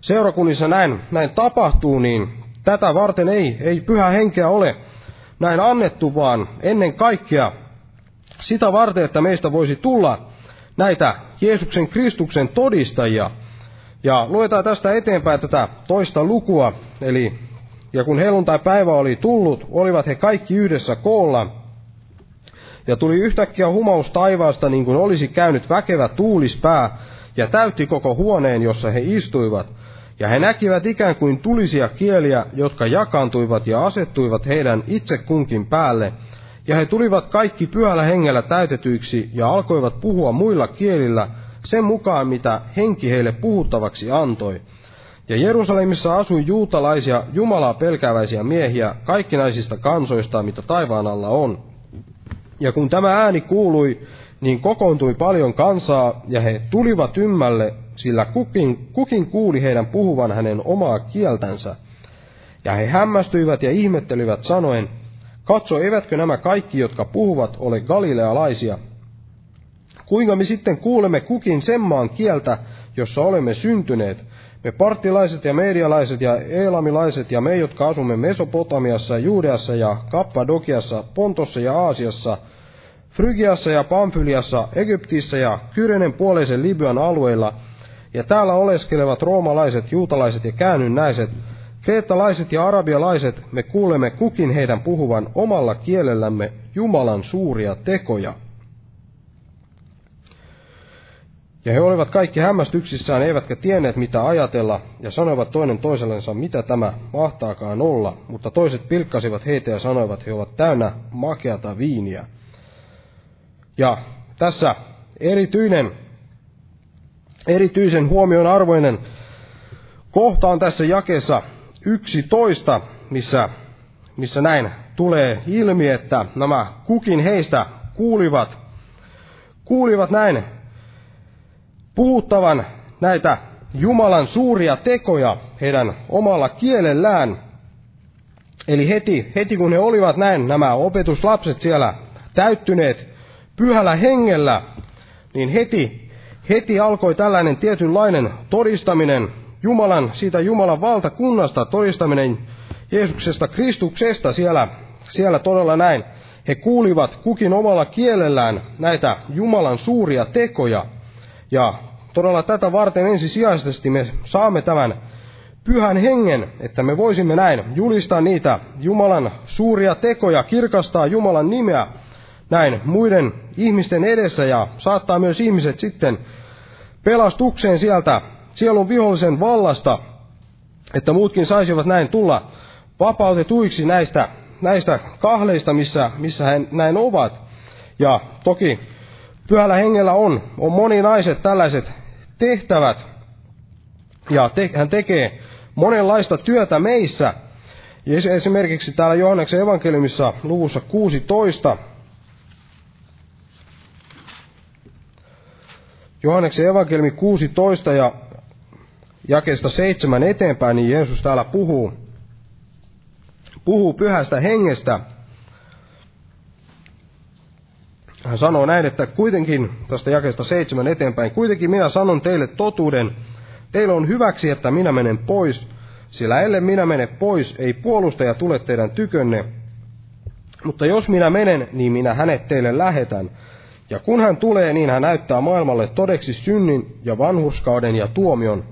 seurakunnissa näin, näin tapahtuu, niin tätä varten ei, ei pyhä henkeä ole näin annettu, vaan ennen kaikkea sitä varten, että meistä voisi tulla näitä Jeesuksen Kristuksen todistajia. Ja luetaan tästä eteenpäin tätä toista lukua, eli ja kun helluntai-päivä oli tullut, olivat he kaikki yhdessä koolla, ja tuli yhtäkkiä humaus taivaasta niin kuin olisi käynyt väkevä tuulispää, ja täytti koko huoneen, jossa he istuivat. Ja he näkivät ikään kuin tulisia kieliä, jotka jakaantuivat ja asettuivat heidän itse kunkin päälle. Ja he tulivat kaikki pyhällä hengellä täytetyiksi ja alkoivat puhua muilla kielillä sen mukaan, mitä henki heille puhuttavaksi antoi. Ja Jerusalemissa asui juutalaisia, Jumalaa pelkääväisiä miehiä, kaikkinaisista kansoista, mitä taivaan alla on. Ja kun tämä ääni kuului, niin kokoontui paljon kansaa, ja he tulivat ymmälle, sillä kukin, kukin kuuli heidän puhuvan hänen omaa kieltänsä. Ja he hämmästyivät ja ihmettelivät sanoen, katso, eivätkö nämä kaikki, jotka puhuvat, ole galilealaisia? Kuinka me sitten kuulemme kukin sen maan kieltä, jossa olemme syntyneet? Me partilaiset ja medialaiset ja eelamilaiset ja me, jotka asumme Mesopotamiassa, Juudeassa ja Kappadokiassa, Pontossa ja Aasiassa – Frygiassa ja Pamfyliassa, Egyptissä ja Kyrenen puoleisen Libyan alueilla, ja täällä oleskelevat roomalaiset, juutalaiset ja käännynnäiset, Kreettalaiset ja arabialaiset me kuulemme kukin heidän puhuvan omalla kielellämme Jumalan suuria tekoja. Ja he olivat kaikki hämmästyksissään, eivätkä tienneet mitä ajatella, ja sanoivat toinen toisellensa, mitä tämä mahtaakaan olla, mutta toiset pilkkasivat heitä ja sanoivat, he ovat täynnä makeata viiniä. Ja tässä erityinen, erityisen huomion arvoinen kohta on tässä jakeessa 11, missä, missä näin tulee ilmi, että nämä kukin heistä kuulivat, kuulivat näin puhuttavan näitä Jumalan suuria tekoja heidän omalla kielellään. Eli heti, heti kun he olivat näin, nämä opetuslapset siellä täyttyneet pyhällä hengellä, niin heti, heti alkoi tällainen tietynlainen todistaminen Jumalan, siitä Jumalan valtakunnasta, todistaminen Jeesuksesta Kristuksesta siellä, siellä todella näin. He kuulivat kukin omalla kielellään näitä Jumalan suuria tekoja. Ja todella tätä varten ensisijaisesti me saamme tämän pyhän hengen, että me voisimme näin julistaa niitä Jumalan suuria tekoja, kirkastaa Jumalan nimeä näin muiden ihmisten edessä ja saattaa myös ihmiset sitten pelastukseen sieltä sielun vihollisen vallasta, että muutkin saisivat näin tulla vapautetuiksi näistä, näistä kahleista, missä, missä he näin ovat. Ja toki pyhällä hengellä on, on moninaiset tällaiset tehtävät, ja te, hän tekee monenlaista työtä meissä. Ja esimerkiksi täällä Johanneksen evankeliumissa luvussa 16, Johanneksen evankeliumi 16 ja jakeesta seitsemän eteenpäin, niin Jeesus täällä puhuu, puhuu pyhästä hengestä. Hän sanoo näin, että kuitenkin, tästä jakeesta seitsemän eteenpäin, kuitenkin minä sanon teille totuuden, teillä on hyväksi, että minä menen pois, sillä ellei minä mene pois, ei puolustaja tule teidän tykönne. Mutta jos minä menen, niin minä hänet teille lähetän. Ja kun hän tulee, niin hän näyttää maailmalle todeksi synnin ja vanhurskauden ja tuomion.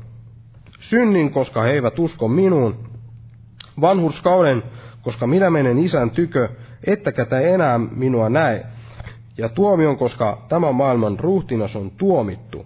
Synnin, koska he eivät usko minuun. Vanhurskauden, koska minä menen isän tykö, ettekä te enää minua näe. Ja tuomion, koska tämä maailman ruhtinas on tuomittu.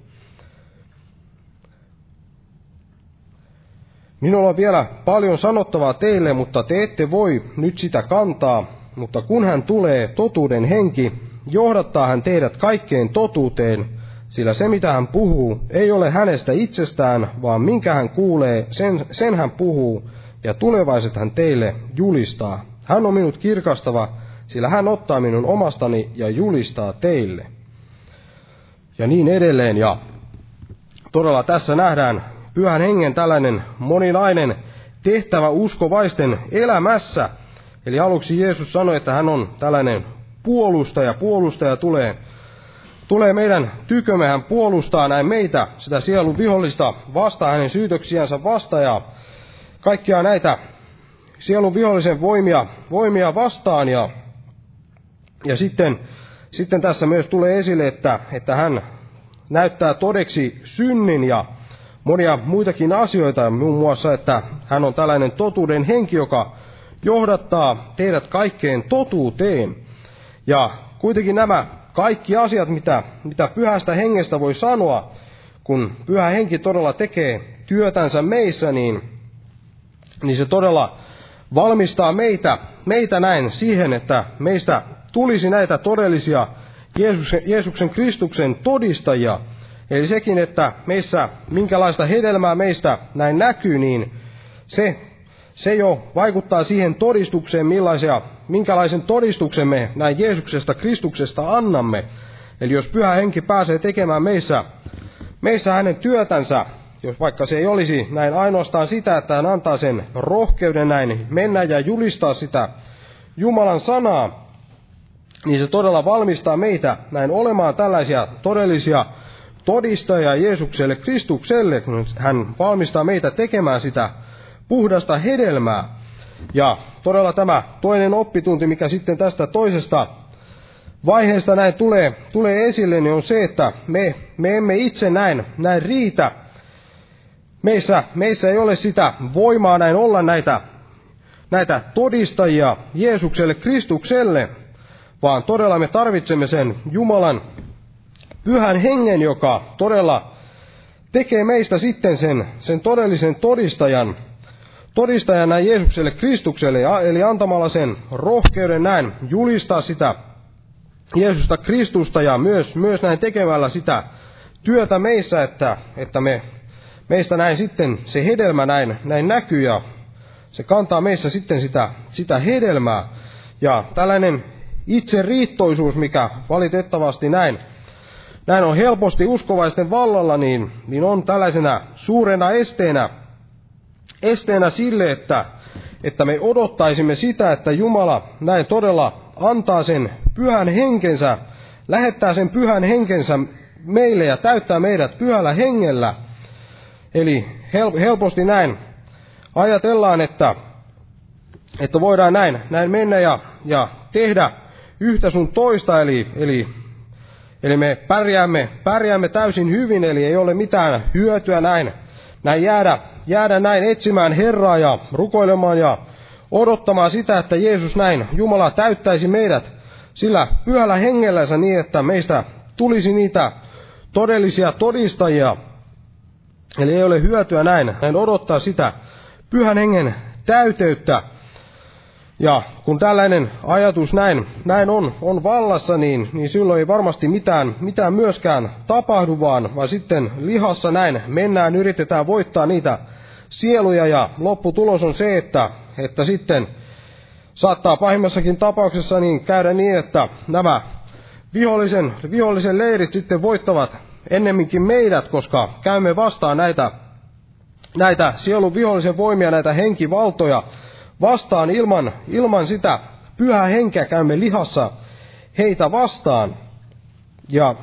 Minulla on vielä paljon sanottavaa teille, mutta te ette voi nyt sitä kantaa. Mutta kun hän tulee, totuuden henki, johdattaa hän teidät kaikkeen totuuteen, sillä se mitä hän puhuu ei ole hänestä itsestään, vaan minkä hän kuulee, sen, sen hän puhuu, ja tulevaiset hän teille julistaa. Hän on minut kirkastava, sillä hän ottaa minun omastani ja julistaa teille. Ja niin edelleen, ja todella tässä nähdään pyhän hengen tällainen moninainen tehtävä uskovaisten elämässä. Eli aluksi Jeesus sanoi, että hän on tällainen puolustaja. Puolustaja tulee tulee meidän tykömme, hän puolustaa näin meitä, sitä sielun vihollista vastaan, hänen syytöksiänsä vastaan ja kaikkia näitä sielun vihollisen voimia, voimia vastaan. Ja, sitten, sitten tässä myös tulee esille, että, että hän näyttää todeksi synnin ja monia muitakin asioita, muun muassa, että hän on tällainen totuuden henki, joka johdattaa teidät kaikkeen totuuteen. Ja kuitenkin nämä kaikki asiat, mitä, mitä pyhästä hengestä voi sanoa, kun pyhä henki todella tekee työtänsä meissä, niin, niin se todella valmistaa meitä, meitä näin siihen, että meistä tulisi näitä todellisia Jeesuksen, Jeesuksen Kristuksen todistajia. Eli sekin, että meissä minkälaista hedelmää meistä näin näkyy, niin se se jo vaikuttaa siihen todistukseen, millaisia, minkälaisen todistuksen me näin Jeesuksesta, Kristuksesta annamme. Eli jos pyhä henki pääsee tekemään meissä, meissä hänen työtänsä, jos vaikka se ei olisi näin ainoastaan sitä, että hän antaa sen rohkeuden näin mennä ja julistaa sitä Jumalan sanaa, niin se todella valmistaa meitä näin olemaan tällaisia todellisia todistajia Jeesukselle, Kristukselle, hän valmistaa meitä tekemään sitä puhdasta hedelmää. Ja todella tämä toinen oppitunti, mikä sitten tästä toisesta vaiheesta näin tulee, tulee esille, niin on se, että me, me emme itse näin, näin riitä. meissä, meissä ei ole sitä voimaa näin olla näitä, näitä todistajia Jeesukselle, Kristukselle, vaan todella me tarvitsemme sen Jumalan pyhän hengen, joka todella tekee meistä sitten sen, sen todellisen todistajan, todistajan näin Jeesukselle, Kristukselle, eli antamalla sen rohkeuden näin julistaa sitä Jeesusta Kristusta ja myös, myös näin tekemällä sitä työtä meissä, että, että me, meistä näin sitten se hedelmä näin, näin näkyy ja se kantaa meissä sitten sitä, sitä hedelmää. Ja tällainen itse riittoisuus, mikä valitettavasti näin, näin on helposti uskovaisten vallalla, niin, niin on tällaisena suurena esteenä, esteenä sille, että, että me odottaisimme sitä, että Jumala näin todella antaa sen pyhän henkensä, lähettää sen pyhän henkensä meille ja täyttää meidät pyhällä hengellä. Eli helposti näin ajatellaan, että, että voidaan näin, näin mennä ja, ja tehdä yhtä sun toista, eli, eli, eli me pärjäämme, pärjäämme täysin hyvin, eli ei ole mitään hyötyä näin, näin jäädä, jäädä näin etsimään Herraa ja rukoilemaan ja odottamaan sitä, että Jeesus näin, Jumala täyttäisi meidät sillä pyhällä hengellänsä niin, että meistä tulisi niitä todellisia todistajia. Eli ei ole hyötyä näin, näin odottaa sitä pyhän hengen täyteyttä. Ja kun tällainen ajatus näin, näin on, on vallassa, niin, niin silloin ei varmasti mitään, mitään myöskään tapahdu, vaan, vaan sitten lihassa näin mennään, yritetään voittaa niitä sieluja ja lopputulos on se, että, että sitten saattaa pahimmassakin tapauksessa niin käydä niin, että nämä vihollisen, vihollisen leirit sitten voittavat ennemminkin meidät, koska käymme vastaan näitä, näitä sielun vihollisen voimia, näitä henkivaltoja vastaan ilman, ilman sitä pyhää henkeä käymme lihassa heitä vastaan. Ja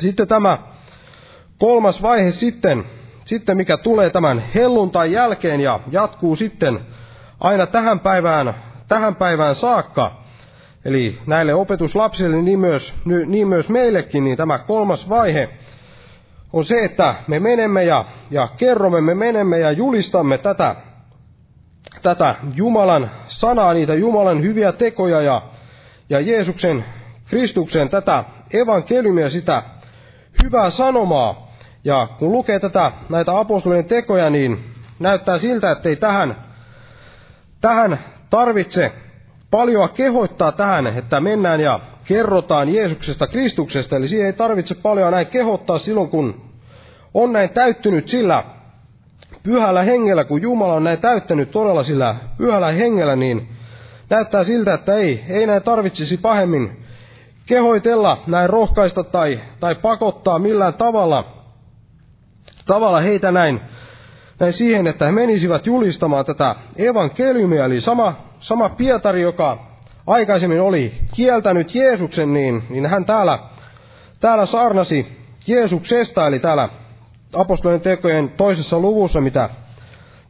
sitten tämä kolmas vaihe sitten, sitten mikä tulee tämän helluntain jälkeen ja jatkuu sitten aina tähän päivään, tähän päivään saakka, eli näille opetuslapsille, niin myös, niin myös meillekin, niin tämä kolmas vaihe on se, että me menemme ja, ja kerromme, me menemme ja julistamme tätä, tätä Jumalan sanaa, niitä Jumalan hyviä tekoja ja, ja Jeesuksen, Kristuksen tätä evankeliumia, sitä hyvää sanomaa. Ja kun lukee tätä, näitä apostolien tekoja, niin näyttää siltä, että ei tähän tähän tarvitse paljon kehoittaa tähän, että mennään ja kerrotaan Jeesuksesta Kristuksesta, eli siihen ei tarvitse paljon näin kehottaa silloin, kun on näin täyttynyt sillä pyhällä hengellä, kun Jumala on näin täyttänyt todella sillä pyhällä hengellä, niin näyttää siltä, että ei, ei näin tarvitsisi pahemmin kehoitella, näin rohkaista tai, tai pakottaa millään tavalla, tavalla heitä näin näin siihen, että he menisivät julistamaan tätä evankeliumia, eli sama, sama Pietari, joka aikaisemmin oli kieltänyt Jeesuksen, niin, niin hän täällä, täällä saarnasi Jeesuksesta, eli täällä apostolien tekojen toisessa luvussa, mitä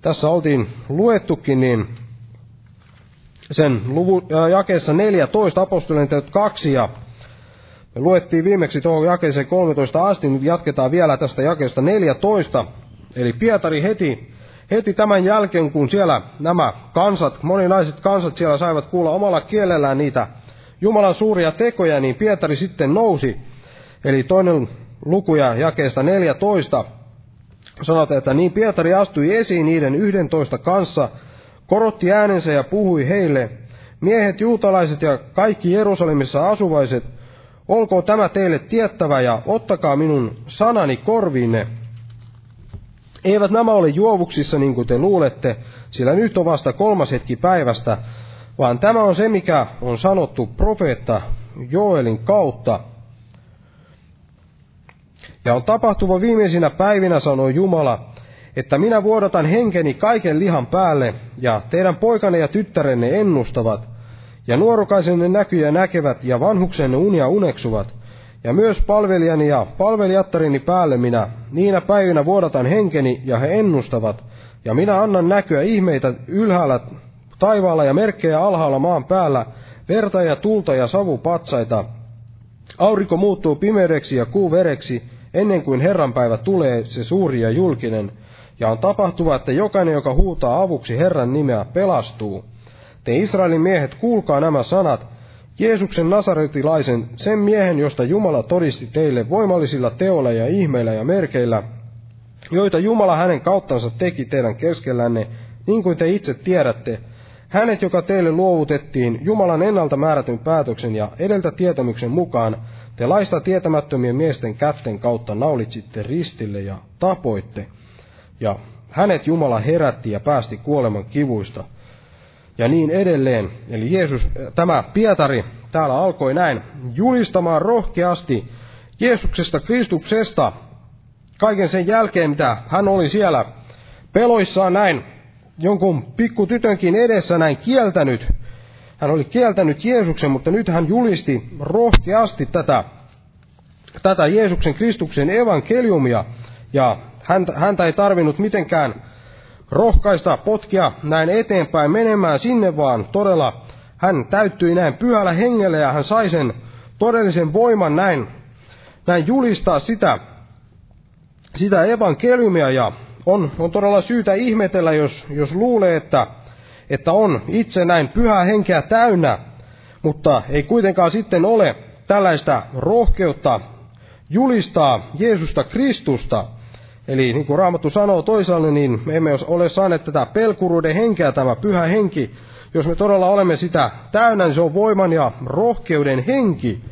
tässä oltiin luettukin, niin sen luvu, jakeessa 14 apostolien teot 2 ja me luettiin viimeksi tuohon jakeeseen 13 asti, nyt jatketaan vielä tästä jakeesta 14. Eli Pietari heti, heti tämän jälkeen, kun siellä nämä kansat, moninaiset kansat siellä saivat kuulla omalla kielellään niitä Jumalan suuria tekoja, niin Pietari sitten nousi. Eli toinen lukuja jakeesta 14 sanotaan, että niin Pietari astui esiin niiden yhdentoista kanssa, korotti äänensä ja puhui heille, miehet juutalaiset ja kaikki Jerusalemissa asuvaiset, olkoon tämä teille tiettävä ja ottakaa minun sanani korviinne. Eivät nämä ole juovuksissa niin kuin te luulette, sillä nyt on vasta kolmas hetki päivästä, vaan tämä on se, mikä on sanottu profeetta Joelin kautta. Ja on tapahtuva viimeisinä päivinä, sanoi Jumala, että minä vuodatan henkeni kaiken lihan päälle, ja teidän poikanne ja tyttärenne ennustavat, ja nuorukaisenne näkyjä näkevät, ja vanhuksenne unia uneksuvat, ja myös palvelijani ja palvelijattarini päälle minä niinä päivinä vuodatan henkeni ja he ennustavat, ja minä annan näkyä ihmeitä ylhäällä taivaalla ja merkkejä alhaalla maan päällä, verta ja tulta ja savupatsaita. Aurinko muuttuu pimeydeksi ja kuu vereksi, ennen kuin Herran päivä tulee, se suuri ja julkinen. Ja on tapahtuva, että jokainen, joka huutaa avuksi Herran nimeä, pelastuu. Te Israelin miehet, kuulkaa nämä sanat. Jeesuksen nasaretilaisen, sen miehen, josta Jumala todisti teille voimallisilla teoilla ja ihmeillä ja merkeillä, joita Jumala hänen kauttansa teki teidän keskellänne, niin kuin te itse tiedätte, hänet, joka teille luovutettiin Jumalan ennalta määrätyn päätöksen ja edeltä tietämyksen mukaan, te laista tietämättömien miesten kätten kautta naulitsitte ristille ja tapoitte. Ja hänet Jumala herätti ja päästi kuoleman kivuista. Ja niin edelleen. Eli Jeesus, tämä Pietari täällä alkoi näin julistamaan rohkeasti Jeesuksesta, Kristuksesta, kaiken sen jälkeen, mitä hän oli siellä peloissaan näin jonkun pikkutytönkin edessä näin kieltänyt. Hän oli kieltänyt Jeesuksen, mutta nyt hän julisti rohkeasti tätä, tätä Jeesuksen Kristuksen evankeliumia. Ja häntä, häntä ei tarvinnut mitenkään rohkaista potkia näin eteenpäin menemään sinne, vaan todella hän täyttyi näin pyhällä hengellä ja hän sai sen todellisen voiman näin, näin julistaa sitä, sitä evankeliumia ja on, on todella syytä ihmetellä, jos, jos luulee, että, että on itse näin pyhää henkeä täynnä, mutta ei kuitenkaan sitten ole tällaista rohkeutta julistaa Jeesusta Kristusta. Eli niin kuin Raamattu sanoo toisaalle, niin me emme ole saaneet tätä pelkuruuden henkeä, tämä pyhä henki. Jos me todella olemme sitä täynnä, niin se on voiman ja rohkeuden henki.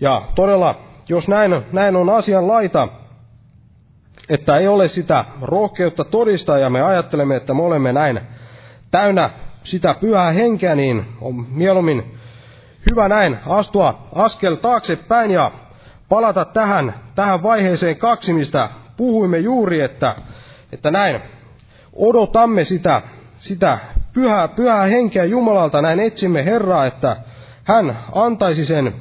Ja todella, jos näin, näin on asian laita, että ei ole sitä rohkeutta todistaa ja me ajattelemme, että me olemme näin täynnä sitä pyhää henkeä, niin on mieluummin hyvä näin astua askel taaksepäin ja palata tähän, tähän vaiheeseen kaksi, mistä puhuimme juuri, että, että näin odotamme sitä, sitä pyhää, pyhää henkeä Jumalalta, näin etsimme Herraa, että hän antaisi sen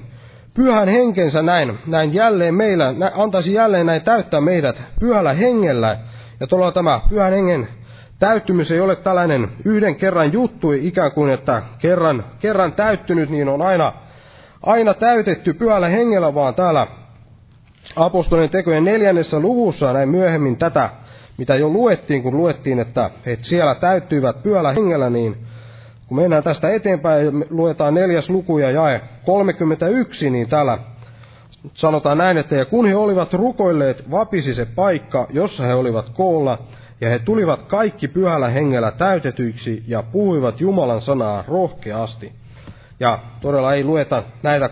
pyhän henkensä näin, näin jälleen meillä, antaisi jälleen näin täyttää meidät pyhällä hengellä. Ja tuolla tämä pyhän hengen täyttymys ei ole tällainen yhden kerran juttu, ikään kuin että kerran, kerran täyttynyt, niin on aina, aina täytetty pyhällä hengellä, vaan täällä apostolien tekojen neljännessä luvussa näin myöhemmin tätä, mitä jo luettiin, kun luettiin, että, että siellä täyttyivät pyhällä hengellä, niin kun mennään tästä eteenpäin luetaan neljäs luku ja jae 31, niin täällä sanotaan näin, että ja kun he olivat rukoilleet, vapisi se paikka, jossa he olivat koolla, ja he tulivat kaikki pyhällä hengellä täytetyiksi ja puhuivat Jumalan sanaa rohkeasti. Ja todella ei lueta näitä,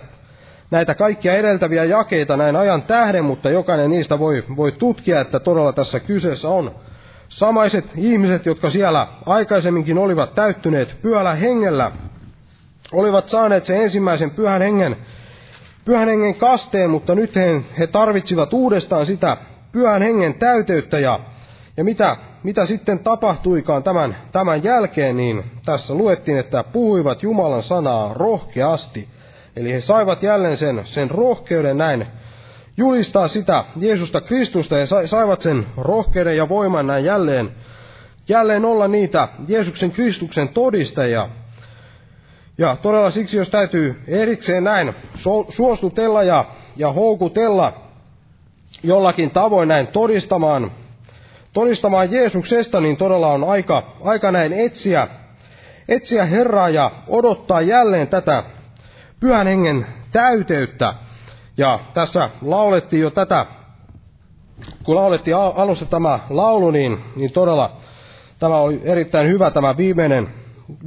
näitä kaikkia edeltäviä jakeita näin ajan tähden, mutta jokainen niistä voi, voi tutkia, että todella tässä kyseessä on Samaiset ihmiset, jotka siellä aikaisemminkin olivat täyttyneet pyhällä hengellä, olivat saaneet sen ensimmäisen pyhän hengen, pyhän hengen kasteen, mutta nyt he, he tarvitsivat uudestaan sitä pyhän hengen täyteyttä ja, ja mitä, mitä sitten tapahtuikaan tämän, tämän jälkeen, niin tässä luettiin, että puhuivat Jumalan sanaa rohkeasti. Eli he saivat jälleen sen, sen rohkeuden näin julistaa sitä Jeesusta Kristusta ja saivat sen rohkeuden ja voiman näin jälleen, jälleen olla niitä Jeesuksen Kristuksen todistajia. Ja todella siksi, jos täytyy erikseen näin suostutella ja, ja houkutella jollakin tavoin näin todistamaan, todistamaan Jeesuksesta, niin todella on aika, aika näin etsiä, etsiä Herraa ja odottaa jälleen tätä pyhän hengen täyteyttä, ja tässä laulettiin jo tätä, kun laulettiin alussa tämä laulu, niin, niin todella tämä oli erittäin hyvä tämä viimeinen,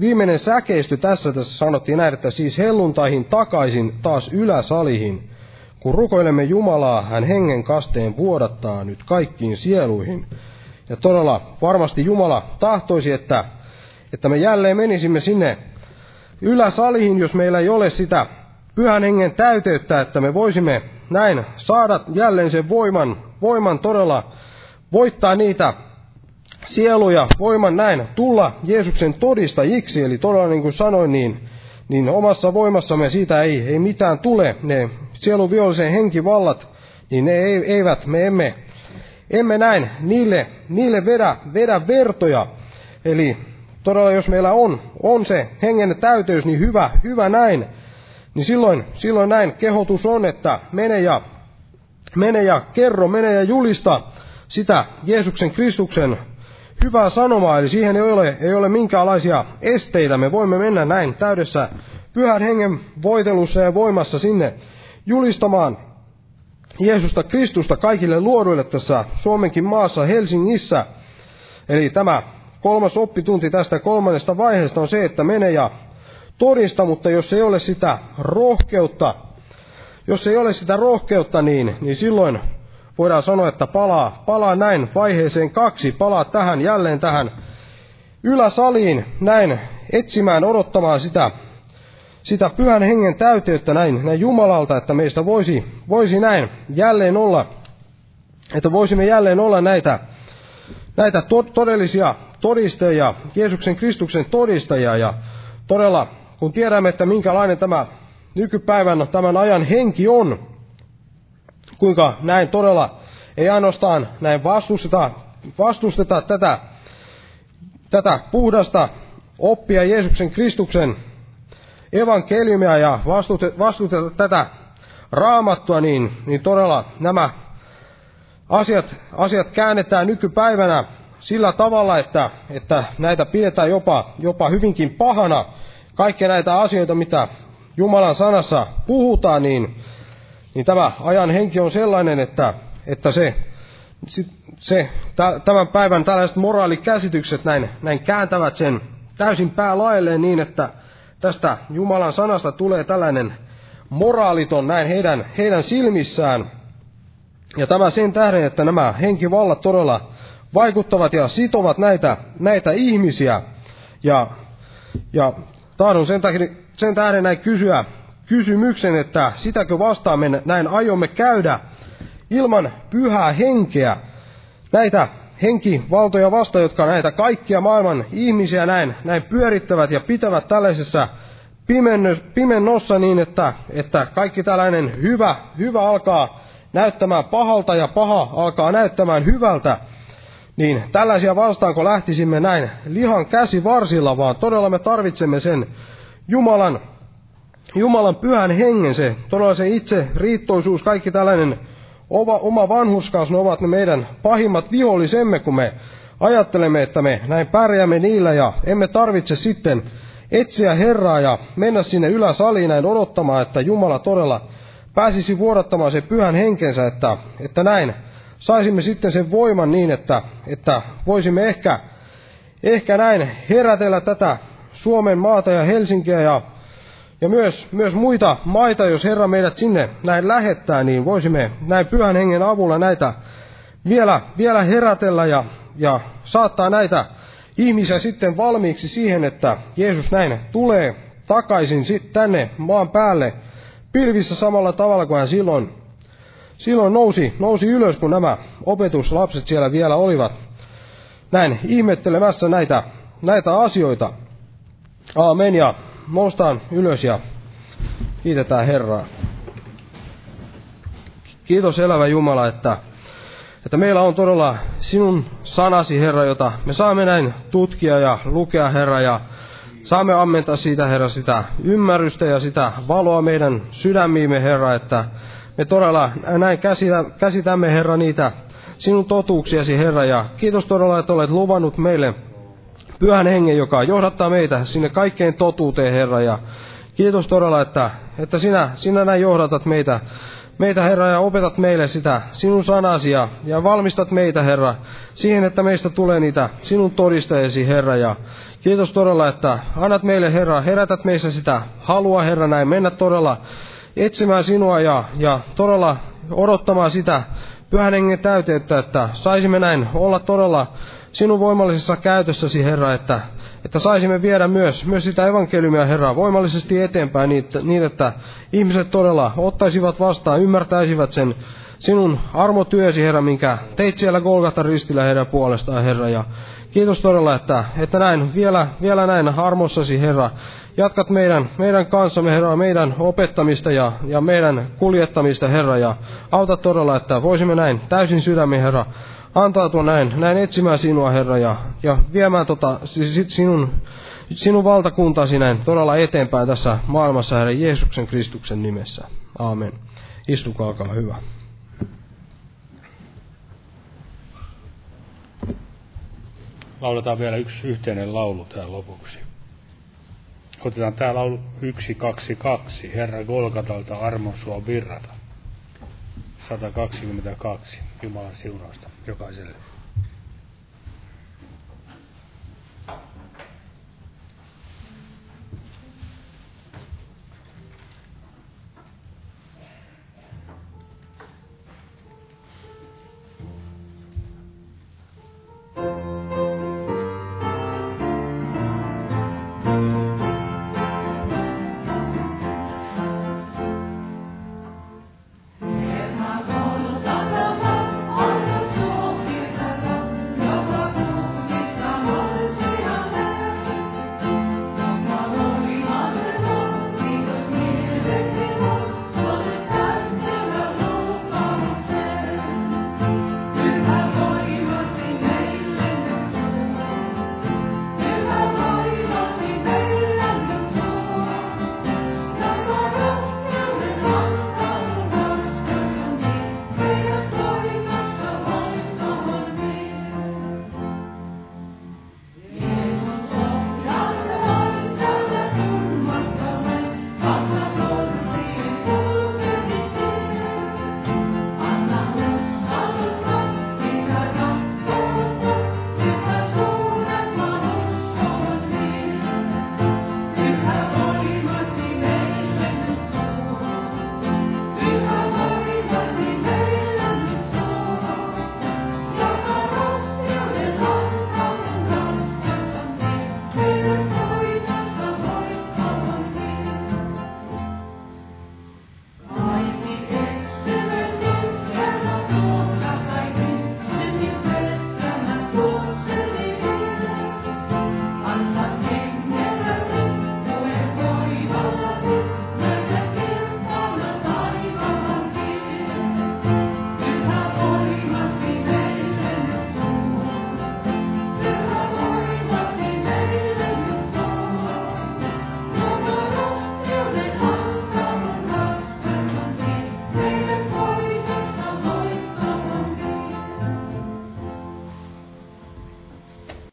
viimeinen säkeisty tässä. Tässä sanottiin näin, että siis helluntaihin takaisin taas yläsalihin. Kun rukoilemme Jumalaa, hän hengen kasteen vuodattaa nyt kaikkiin sieluihin. Ja todella varmasti Jumala tahtoisi, että, että me jälleen menisimme sinne yläsalihin, jos meillä ei ole sitä pyhän hengen täyteyttä, että me voisimme näin saada jälleen sen voiman, voiman todella voittaa niitä sieluja, voiman näin tulla Jeesuksen todistajiksi, eli todella niin kuin sanoin, niin, niin omassa voimassamme siitä ei, ei mitään tule, ne sielun vihollisen henkivallat, niin ne eivät, me emme, emme näin. Niille, niille vedä, vedä vertoja, eli todella jos meillä on, on se hengen täyteys, niin hyvä, hyvä näin, niin silloin, silloin näin kehotus on, että mene ja, mene ja kerro, mene ja julista sitä Jeesuksen Kristuksen hyvää sanomaa, eli siihen ei ole, ei ole minkäänlaisia esteitä. Me voimme mennä näin täydessä pyhän hengen voitelussa ja voimassa sinne julistamaan Jeesusta Kristusta kaikille luoduille tässä Suomenkin maassa Helsingissä. Eli tämä kolmas oppitunti tästä kolmannesta vaiheesta on se, että mene ja todista, mutta jos ei ole sitä rohkeutta, jos ei ole sitä rohkeutta, niin, niin silloin voidaan sanoa, että palaa, palaa näin vaiheeseen kaksi, palaa tähän jälleen tähän yläsaliin, näin etsimään, odottamaan sitä, sitä pyhän hengen täyteyttä näin, näin Jumalalta, että meistä voisi, voisi näin jälleen olla, että voisimme jälleen olla näitä, näitä to, todellisia todistajia, Jeesuksen Kristuksen todistajia, ja todella, kun tiedämme, että minkälainen tämä nykypäivän tämän ajan henki on, kuinka näin todella ei ainoastaan näin vastusteta, vastusteta tätä, tätä puhdasta oppia Jeesuksen Kristuksen evankeliumia ja vastusteta, tätä raamattua, niin, niin todella nämä asiat, asiat käännetään nykypäivänä sillä tavalla, että, että näitä pidetään jopa, jopa hyvinkin pahana. Kaikkia näitä asioita, mitä Jumalan sanassa puhutaan, niin niin tämä ajan henki on sellainen, että, että se, se, tämän päivän tällaiset moraalikäsitykset näin, näin kääntävät sen täysin päälaelleen niin, että tästä Jumalan sanasta tulee tällainen moraaliton näin heidän, heidän silmissään. Ja tämä sen tähden, että nämä henkivallat todella vaikuttavat ja sitovat näitä, näitä ihmisiä. Ja, ja tahdon sen, tähden, sen tähden näin kysyä kysymyksen, että sitäkö vastaan me näin aiomme käydä ilman pyhää henkeä. Näitä henkivaltoja vasta, jotka näitä kaikkia maailman ihmisiä näin, näin pyörittävät ja pitävät tällaisessa pimennossa niin, että, että kaikki tällainen hyvä, hyvä alkaa näyttämään pahalta ja paha alkaa näyttämään hyvältä, niin tällaisia vastaanko lähtisimme näin lihan käsi varsilla, vaan todella me tarvitsemme sen Jumalan Jumalan pyhän hengen, se todella se itse riittoisuus, kaikki tällainen oma, oma vanhuskaus, ne ovat ne meidän pahimmat vihollisemme, kun me ajattelemme, että me näin pärjäämme niillä ja emme tarvitse sitten etsiä Herraa ja mennä sinne yläsaliin näin odottamaan, että Jumala todella pääsisi vuodattamaan sen pyhän henkensä, että, että näin saisimme sitten sen voiman niin, että, että voisimme ehkä, ehkä näin herätellä tätä Suomen maata ja Helsinkiä ja ja myös, myös muita maita, jos Herra meidät sinne näin lähettää, niin voisimme näin pyhän hengen avulla näitä vielä, vielä herätellä ja, ja saattaa näitä ihmisiä sitten valmiiksi siihen, että Jeesus näin tulee takaisin tänne maan päälle pilvissä samalla tavalla kuin hän silloin, silloin nousi, nousi ylös, kun nämä opetuslapset siellä vielä olivat näin ihmettelemässä näitä, näitä asioita. Aamen ja noustaan ylös ja kiitetään Herraa. Kiitos elävä Jumala, että, että meillä on todella sinun sanasi, Herra, jota me saamme näin tutkia ja lukea, Herra, ja saamme ammentaa siitä, Herra, sitä ymmärrystä ja sitä valoa meidän sydämiimme, Herra, että me todella näin käsitä, käsitämme, Herra, niitä sinun totuuksiasi, Herra, ja kiitos todella, että olet luvannut meille pyhän hengen, joka johdattaa meitä sinne kaikkeen totuuteen, Herra. Ja kiitos todella, että, että sinä, sinä näin johdatat meitä, meitä, Herra, ja opetat meille sitä sinun sanasi ja, ja valmistat meitä, Herra, siihen, että meistä tulee niitä sinun todistajesi, Herra. Ja kiitos todella, että annat meille, Herra, herätät meissä sitä halua, Herra, näin mennä todella etsimään sinua ja, ja todella odottamaan sitä pyhän hengen täyteyttä, että saisimme näin olla todella sinun voimallisessa käytössäsi, Herra, että, että saisimme viedä myös, myös sitä evankeliumia, Herra, voimallisesti eteenpäin niin, niin, että ihmiset todella ottaisivat vastaan, ymmärtäisivät sen sinun armotyösi, Herra, minkä teit siellä Golgata ristillä heidän puolestaan, Herra. Ja kiitos todella, että, että näin, vielä, vielä näin armossasi, Herra, jatkat meidän, meidän kanssamme, Herra, meidän opettamista ja, ja meidän kuljettamista, Herra, ja auta todella, että voisimme näin täysin sydämin, Herra, antautua näin, näin etsimään sinua, Herra, ja, ja viemään tota, sinun, sinun valtakuntasi näin todella eteenpäin tässä maailmassa, Herra, Jeesuksen Kristuksen nimessä. Aamen. Istukaa, olkaa hyvä. lauletaan vielä yksi yhteinen laulu tähän lopuksi. Otetaan tämä laulu 122, Herra Golgatalta armon sua virrata. 122. Jumalan siunausta よくあるじゃない。